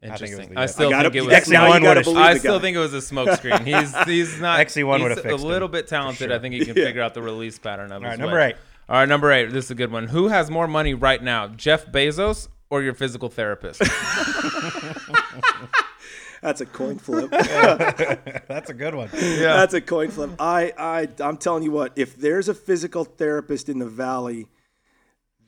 think it was Interesting. the I, still I think it was. now you XE1 gotta would've- believe I still guy. think it was a smokescreen. He's he's not. XE1 he's would've a fixed him. little bit talented. I think he can Yeah. figure out the release pattern of All right, his number wedge. eight. All right, number eight. This is a good one. Who has more money right now, Jeff Bezos or your physical therapist? That's a coin flip. That's a good one. yeah. That's a coin flip. I, I, I'm telling you what. If there's a physical therapist in the valley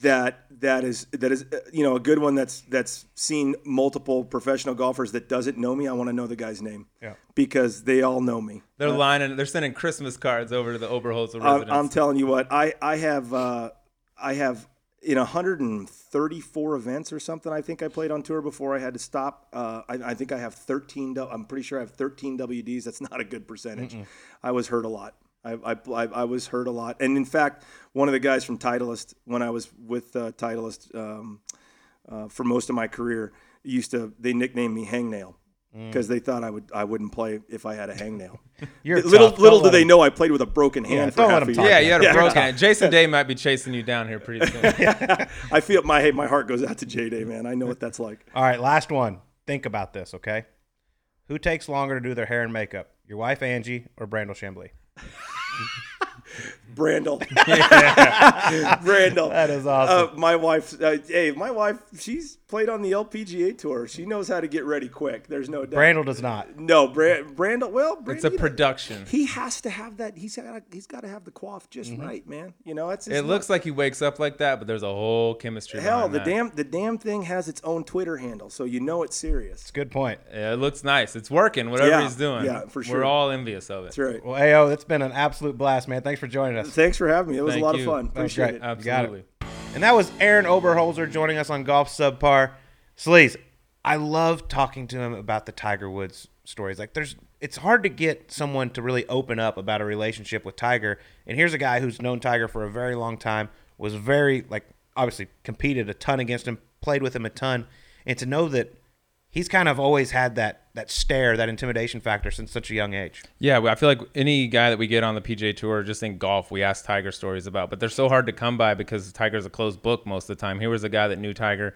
that that is that is uh, you know a good one that's that's seen multiple professional golfers that doesn't know me, I want to know the guy's name. Yeah. Because they all know me. They're lining. They're sending Christmas cards over to the Oberholser I'm, residence. I'm telling you what. I I have uh, I have in 134 events or something. I think I played on tour before I had to stop. Uh, I, I think I have 13. I'm pretty sure I have 13 WDs. That's not a good percentage. I was hurt a lot. I, I, I, I was hurt a lot. And in fact, one of the guys from Titleist, when I was with uh, Titleist um, uh, for most of my career, used to they nicknamed me Hangnail because they thought I would I wouldn't play if I had a hangnail. You're little tough. little Don't do let they him- know I played with a broken hand Yeah, for don't half a year. Yeah, you had a Yeah. broken hand. Jason Day might be chasing you down here pretty soon. I feel my hey, my heart goes out to J Day, man. I know what that's like. All right, last one. Think about this, okay? Who takes longer to do their hair and makeup? Your wife Angie or Brandel Chamblee? Brandel. Brandel. That is awesome. Uh, my wife, uh, hey, my wife, she's played on the LPGA tour. She knows how to get ready quick. There's no doubt. Brandel does not. No, Brand, Brandel. Well, Brandel, It's a production. He has to have that. He's got. He's got to have the quaff just mm-hmm. right, man. You know, that's. It looks like he wakes up like that, but there's a whole chemistry. hell. The that. damn. The damn thing has its own Twitter handle, so you know it's serious. Good point. Yeah, it looks nice. It's working. Whatever Yeah, he's doing. yeah, for sure. We're all envious of it. That's right. Well, Ao, it's been an absolute blast, man. Thanks for joining us. Thanks for having me. It was Thank a lot you. of fun. That was Appreciate great. it. got it. Absolutely. And that was Arron Oberholser joining us on Golf Subpar. Sleaze, I love talking to him about the Tiger Woods stories. Like, there's, it's hard to get someone to really open up about a relationship with Tiger. And here's a guy who's known Tiger for a very long time, was very, like, obviously competed a ton against him, played with him a ton. And to know that he's kind of always had that, that stare, that intimidation factor since such a young age. Yeah, I feel like any guy that we get on the PGA Tour, just in golf, we ask Tiger stories about, but they're so hard to come by because Tiger's a closed book most of the time. Here was a guy that knew Tiger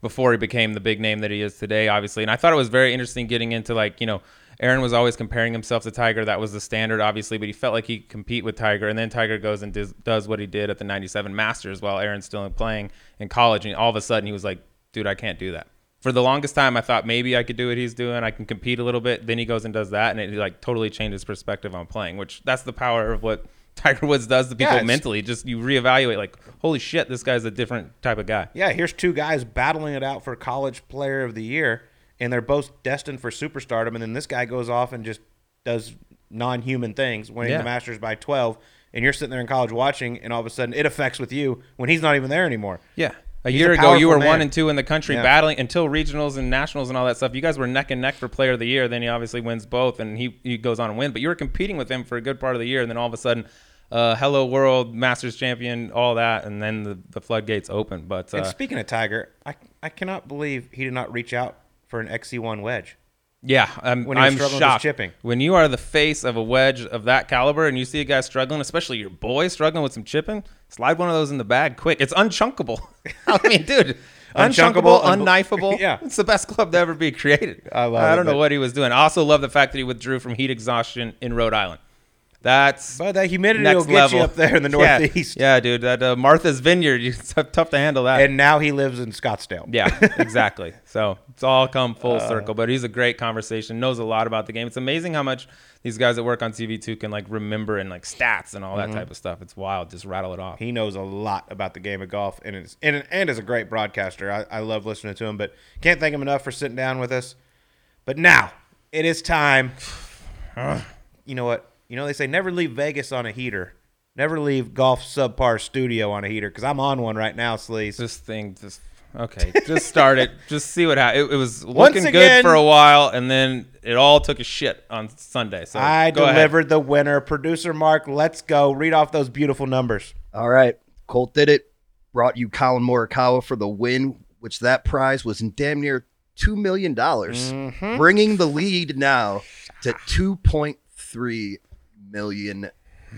before he became the big name that he is today, obviously. And I thought it was very interesting getting into like, you know, Arron was always comparing himself to Tiger. That was the standard, obviously, but he felt like he could compete with Tiger. And then Tiger goes and does what he did at the 97 Masters while Arron's still playing in college. And all of a sudden he was like, dude, I can't do that. For the longest time, I thought maybe I could do what he's doing. I can compete a little bit. Then he goes and does that, and it like totally changed his perspective on playing. Which that's the power of what Tiger Woods does to people it's- mentally. Just you reevaluate, like, holy shit, this guy's a different type of guy. Yeah, here's two guys battling it out for College Player of the Year, and they're both destined for superstardom. And then this guy goes off and just does non-human things, winning Yeah. the Masters by 12. And you're sitting there in college watching, and all of a sudden it affects with you when he's not even there anymore. Yeah. A He's year a ago, you were powerful one and two in the country, Yeah. battling until regionals and nationals and all that stuff. You guys were neck and neck for Player of the Year. Then he obviously wins both, and he, he goes on and win. But you were competing with him for a good part of the year, and then all of a sudden, uh, hello world, Masters champion, all that, and then the, the floodgates open. But uh, And speaking of Tiger, I, I cannot believe he did not reach out for an XE1 wedge. Yeah, I'm, When I'm struggling with shocked. chipping. When you are the face of a wedge of that caliber and you see a guy struggling, especially your boy struggling with some chipping, slide one of those in the bag quick. It's unchunkable. I mean, dude, Unchunkable, unknifable. Yeah. It's the best club to ever be created. I love I don't know what he was doing. I also love the fact that he withdrew from heat exhaustion in Rhode Island. That's But that humidity next will get level you up there in the Northeast. Yeah, dude, that uh, Martha's Vineyard, it's tough to handle that. And now he lives in Scottsdale. Yeah, exactly. so it's all come Uh, full circle. But he's a great conversation, knows a lot about the game. It's amazing how much these guys that work on TV2 can like remember and like stats and all that Mm-hmm. type of stuff. It's wild. Just rattle it off. He knows a lot about the game of golf, and is and, and is a great broadcaster. I, I love listening to him, but can't thank him enough for sitting down with us. But now it is time. you know what? You know they say never leave Vegas on a heater. Never leave golf subpar studio on a heater because I'm on one right now, Sleaze. This thing just okay. Just start it. Just see what happens. It, it was looking again- good for a while, and then it all took a shit on Sunday. So I go ahead. delivered the winner. Producer Mark, let's go. Read off those beautiful numbers. All right. Colt did it. Brought you Collin Morikawa for the win, which that prize was in damn near $2 million, Mm-hmm. bringing the lead now to $2.3 million.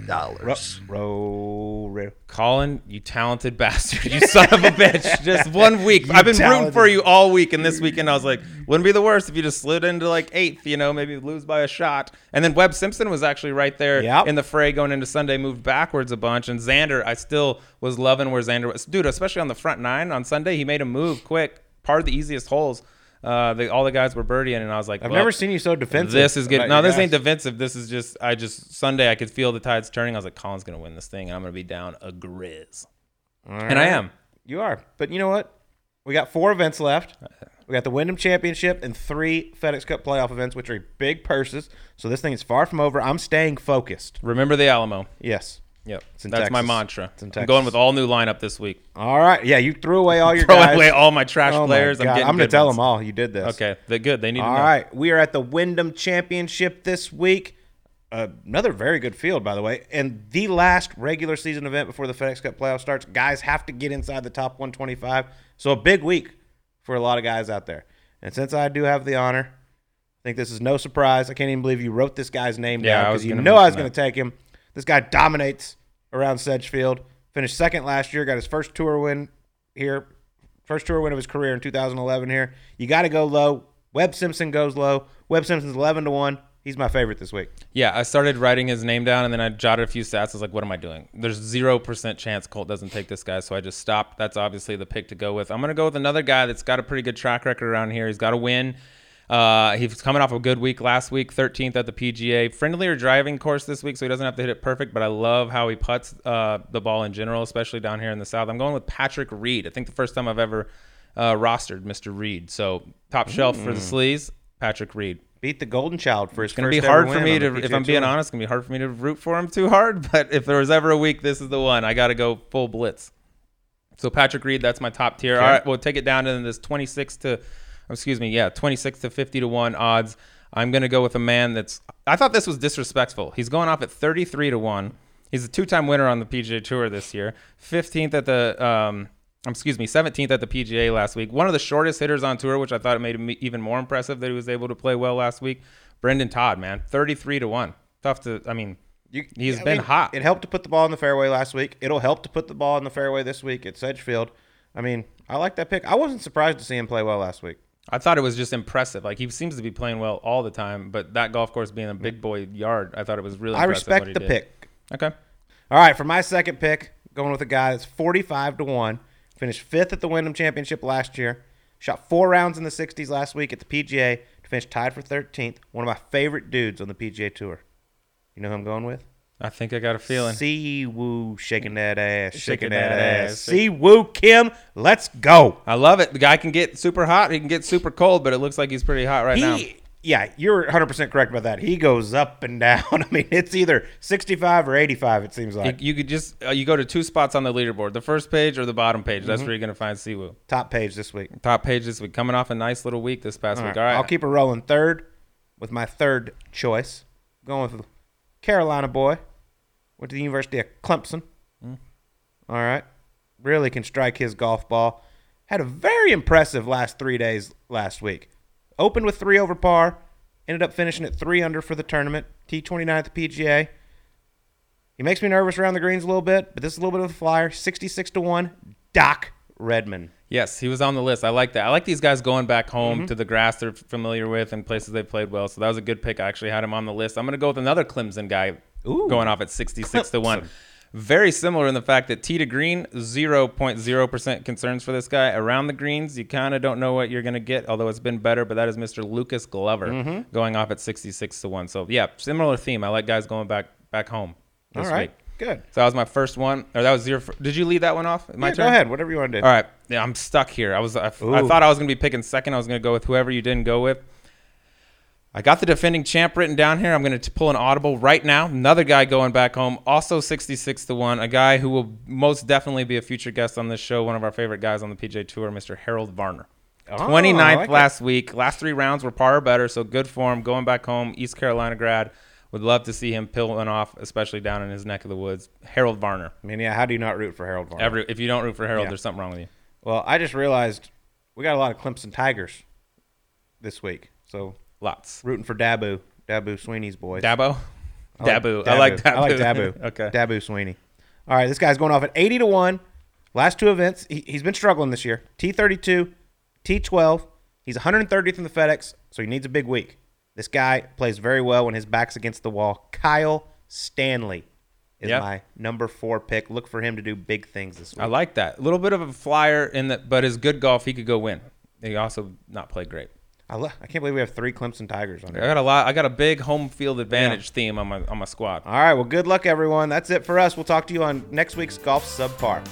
dollars. Row, row. Collin, you talented bastard. You son of a bitch. Just one week. I've been rooting for you all week. And this weekend, I was like, wouldn't be the worst if you just slid into like eighth, you know, maybe lose by a shot. And then Webb Simpson was actually right there Yep. in the fray going into Sunday, moved backwards a bunch. And Xander, I still was loving where Xander was. Dude, especially on the front nine on Sunday, he made a move quick. Part of the easiest holes. Uh, the, all the guys were birdieing, and I was like, I've well, never seen you so defensive. this is getting no. This ain't defensive. This is just I just Sunday I could feel the tides turning. I was like, Collin's gonna win this thing, and I'm gonna be down a grizz, and I am. You are. But you know what? We got four events left. We got the Wyndham Championship and three FedEx Cup playoff events, which are big purses. So this thing is far from over. I'm staying focused. Remember the Alamo. Yes. Yep, that's my mantra. I'm going with all new lineup this week. All right. Yeah, you threw away all your Throw guys. away all my trash Oh my players. I'm getting I'm gonna tell ones. them all. You did this. Okay, they're good. They need All to right, we are at the Wyndham Championship this week. Uh, another very good field, by the way, and the last regular season event before the FedEx Cup playoff starts. Guys have to get inside the top 125, so a big week for a lot of guys out there. And since I do have the honor, I think this is no surprise. I can't even believe you wrote this guy's name Yeah, down because you know I was going to take him. This guy dominates around Sedgefield. Finished second last year. Got his first tour win here First tour win of his career in 2011 here. You got to go low. Webb Simpson goes low. Webb Simpson's 11 to 1. He's my favorite this week. Yeah, I started writing his name down and then I jotted a few stats. I was like, what am I doing? There's 0% chance Colt doesn't take this guy. So I just stopped. That's obviously the pick to go with. I'm going to go with another guy that's got a pretty good track record around here. He's got a win. Uh, he's coming off a good week last week, 13th at the PGA. Friendlier driving course this week, so he doesn't have to hit it perfect, but I love how he puts uh, the ball in general, especially down here in the South. I'm going with Patrick Reed. I think the first time I've ever uh, rostered Mr. Reed. So top shelf for the sleeves, Patrick Reed. Beat the Golden Child for his It's gonna be hard for me to, if I'm being honest, it's gonna be hard for me to root for him too hard. But if there was ever a week, this is the one. I got to go full blitz. So Patrick Reed, that's my top tier. All right, we'll take it down to this 26 to, excuse me, yeah, 26 to 50 to one odds. I'm gonna go with a man that's. I thought this was disrespectful. He's going off at 33 to one. He's a two-time winner on the PGA Tour this year. 15th at the, um, excuse me, 17th at the PGA last week. One of the shortest hitters on tour, which I thought made him even more impressive that he was able to play well last week. Brendon Todd, man, 33 to one. Tough to. I mean, You, He's I been hot. It helped to put the ball in the fairway last week. It'll help to put the ball in the fairway this week at Sedgefield. I mean, I like that pick. I wasn't surprised to see him play well last week. I thought it was just impressive. Like he seems to be playing well all the time, but that golf course being a big boy yard, I thought it was really. I impressive respect what he the did. pick. Okay. All right, for my second pick, going with a guy that's 45 to 1. Finished fifth at the Wyndham Championship last year. Shot four rounds in the 60s last week at the PGA to finish tied for 13th. One of my favorite dudes on the PGA Tour. You know who I'm going with? I think I got a feeling. Si Woo shaking that ass, shaking, Shaking that, that ass. ass. Si Woo Kim, let's go. I love it. The guy can get super hot. He can get super cold, but it looks like he's pretty hot right now. Yeah, you're 100% correct about that. He goes up and down. I mean, it's either 65 or 85, it seems like. you could just uh, you go to two spots on the leaderboard, the first page or the bottom page. That's Mm-hmm. where you're gonna find Siwoo. Top page this week. Top page this week, coming off a nice little week this past All week. right, All right, I'll keep it rolling. Third with my third choice. Going with Carolina boy. Went to the University of Clemson. Mm. All right. Really can strike his golf ball. Had a very impressive last three days last week. Opened with three over par. Ended up finishing at three under for the tournament. T29 at the PGA. He makes me nervous around the greens a little bit, but this is a little bit of a flyer. 66 to 1. Doc Redman. Yes, he was on the list. I like that. I like these guys going back home Mm-hmm. to the grass they're familiar with and places they played well. So that was a good pick. I actually had him on the list. I'm going to go with another Clemson guy Ooh. going off at 66 to 1. Very similar in the fact that T to green, 0.0% concerns for this guy. Around the greens, you kind of don't know what you're going to get, although it's been better, but that is Mr. Lucas Glover Mm-hmm. going off at 66 to 1. So, yeah, similar theme. I like guys going back back home All this right. week. Good. So that was my first one. Or that was your fir- Did you lead that one off? My Yeah, turn? go ahead. Whatever you want to do. All right. Yeah, I'm stuck here. I was I, I Ooh. thought I was going to be picking second. I was going to go with whoever you didn't go with. I got the defending champ written down here. I'm going to pull an audible right now. Another guy going back home, also 66 to 1. A guy who will most definitely be a future guest on this show, one of our favorite guys on the PGA Tour, Mr. Harold Varner. Oh, 29th I like it. last week. Last three rounds were par or better, so good form. Going back home, East Carolina grad. Would love to see him pulling off, especially down in his neck of the woods. Harold Varner. I mean, yeah, how do you not root for Harold Varner? Every if you don't root for Harold, Yeah. there's something wrong with you. well, I just realized we got a lot of Clemson Tigers this week. So Lots. rooting for Dabu, Dabu Swinney's boys. Dabo? Like Dabu. I like Dabu. I like Dabu. okay. Dabu Swinney. All right, this guy's going off at 80 to 1. Last two events, he, he's been struggling this year. T32, T12. He's 130th in the FedEx, so he needs a big week. This guy plays very well when his back's against the wall. Kyle Stanley is Yep. my number four pick. Look for him to do big things this week. I like that. A little bit of a flyer in that, but his good golf, he could go win. He also not play great. I, lo- I can't believe we have three Clemson Tigers on here. I got a lot. I got a big home field advantage theme on my on my squad. All right, well, good luck, everyone. That's it for us. We'll talk to you on next week's Golf Subpar.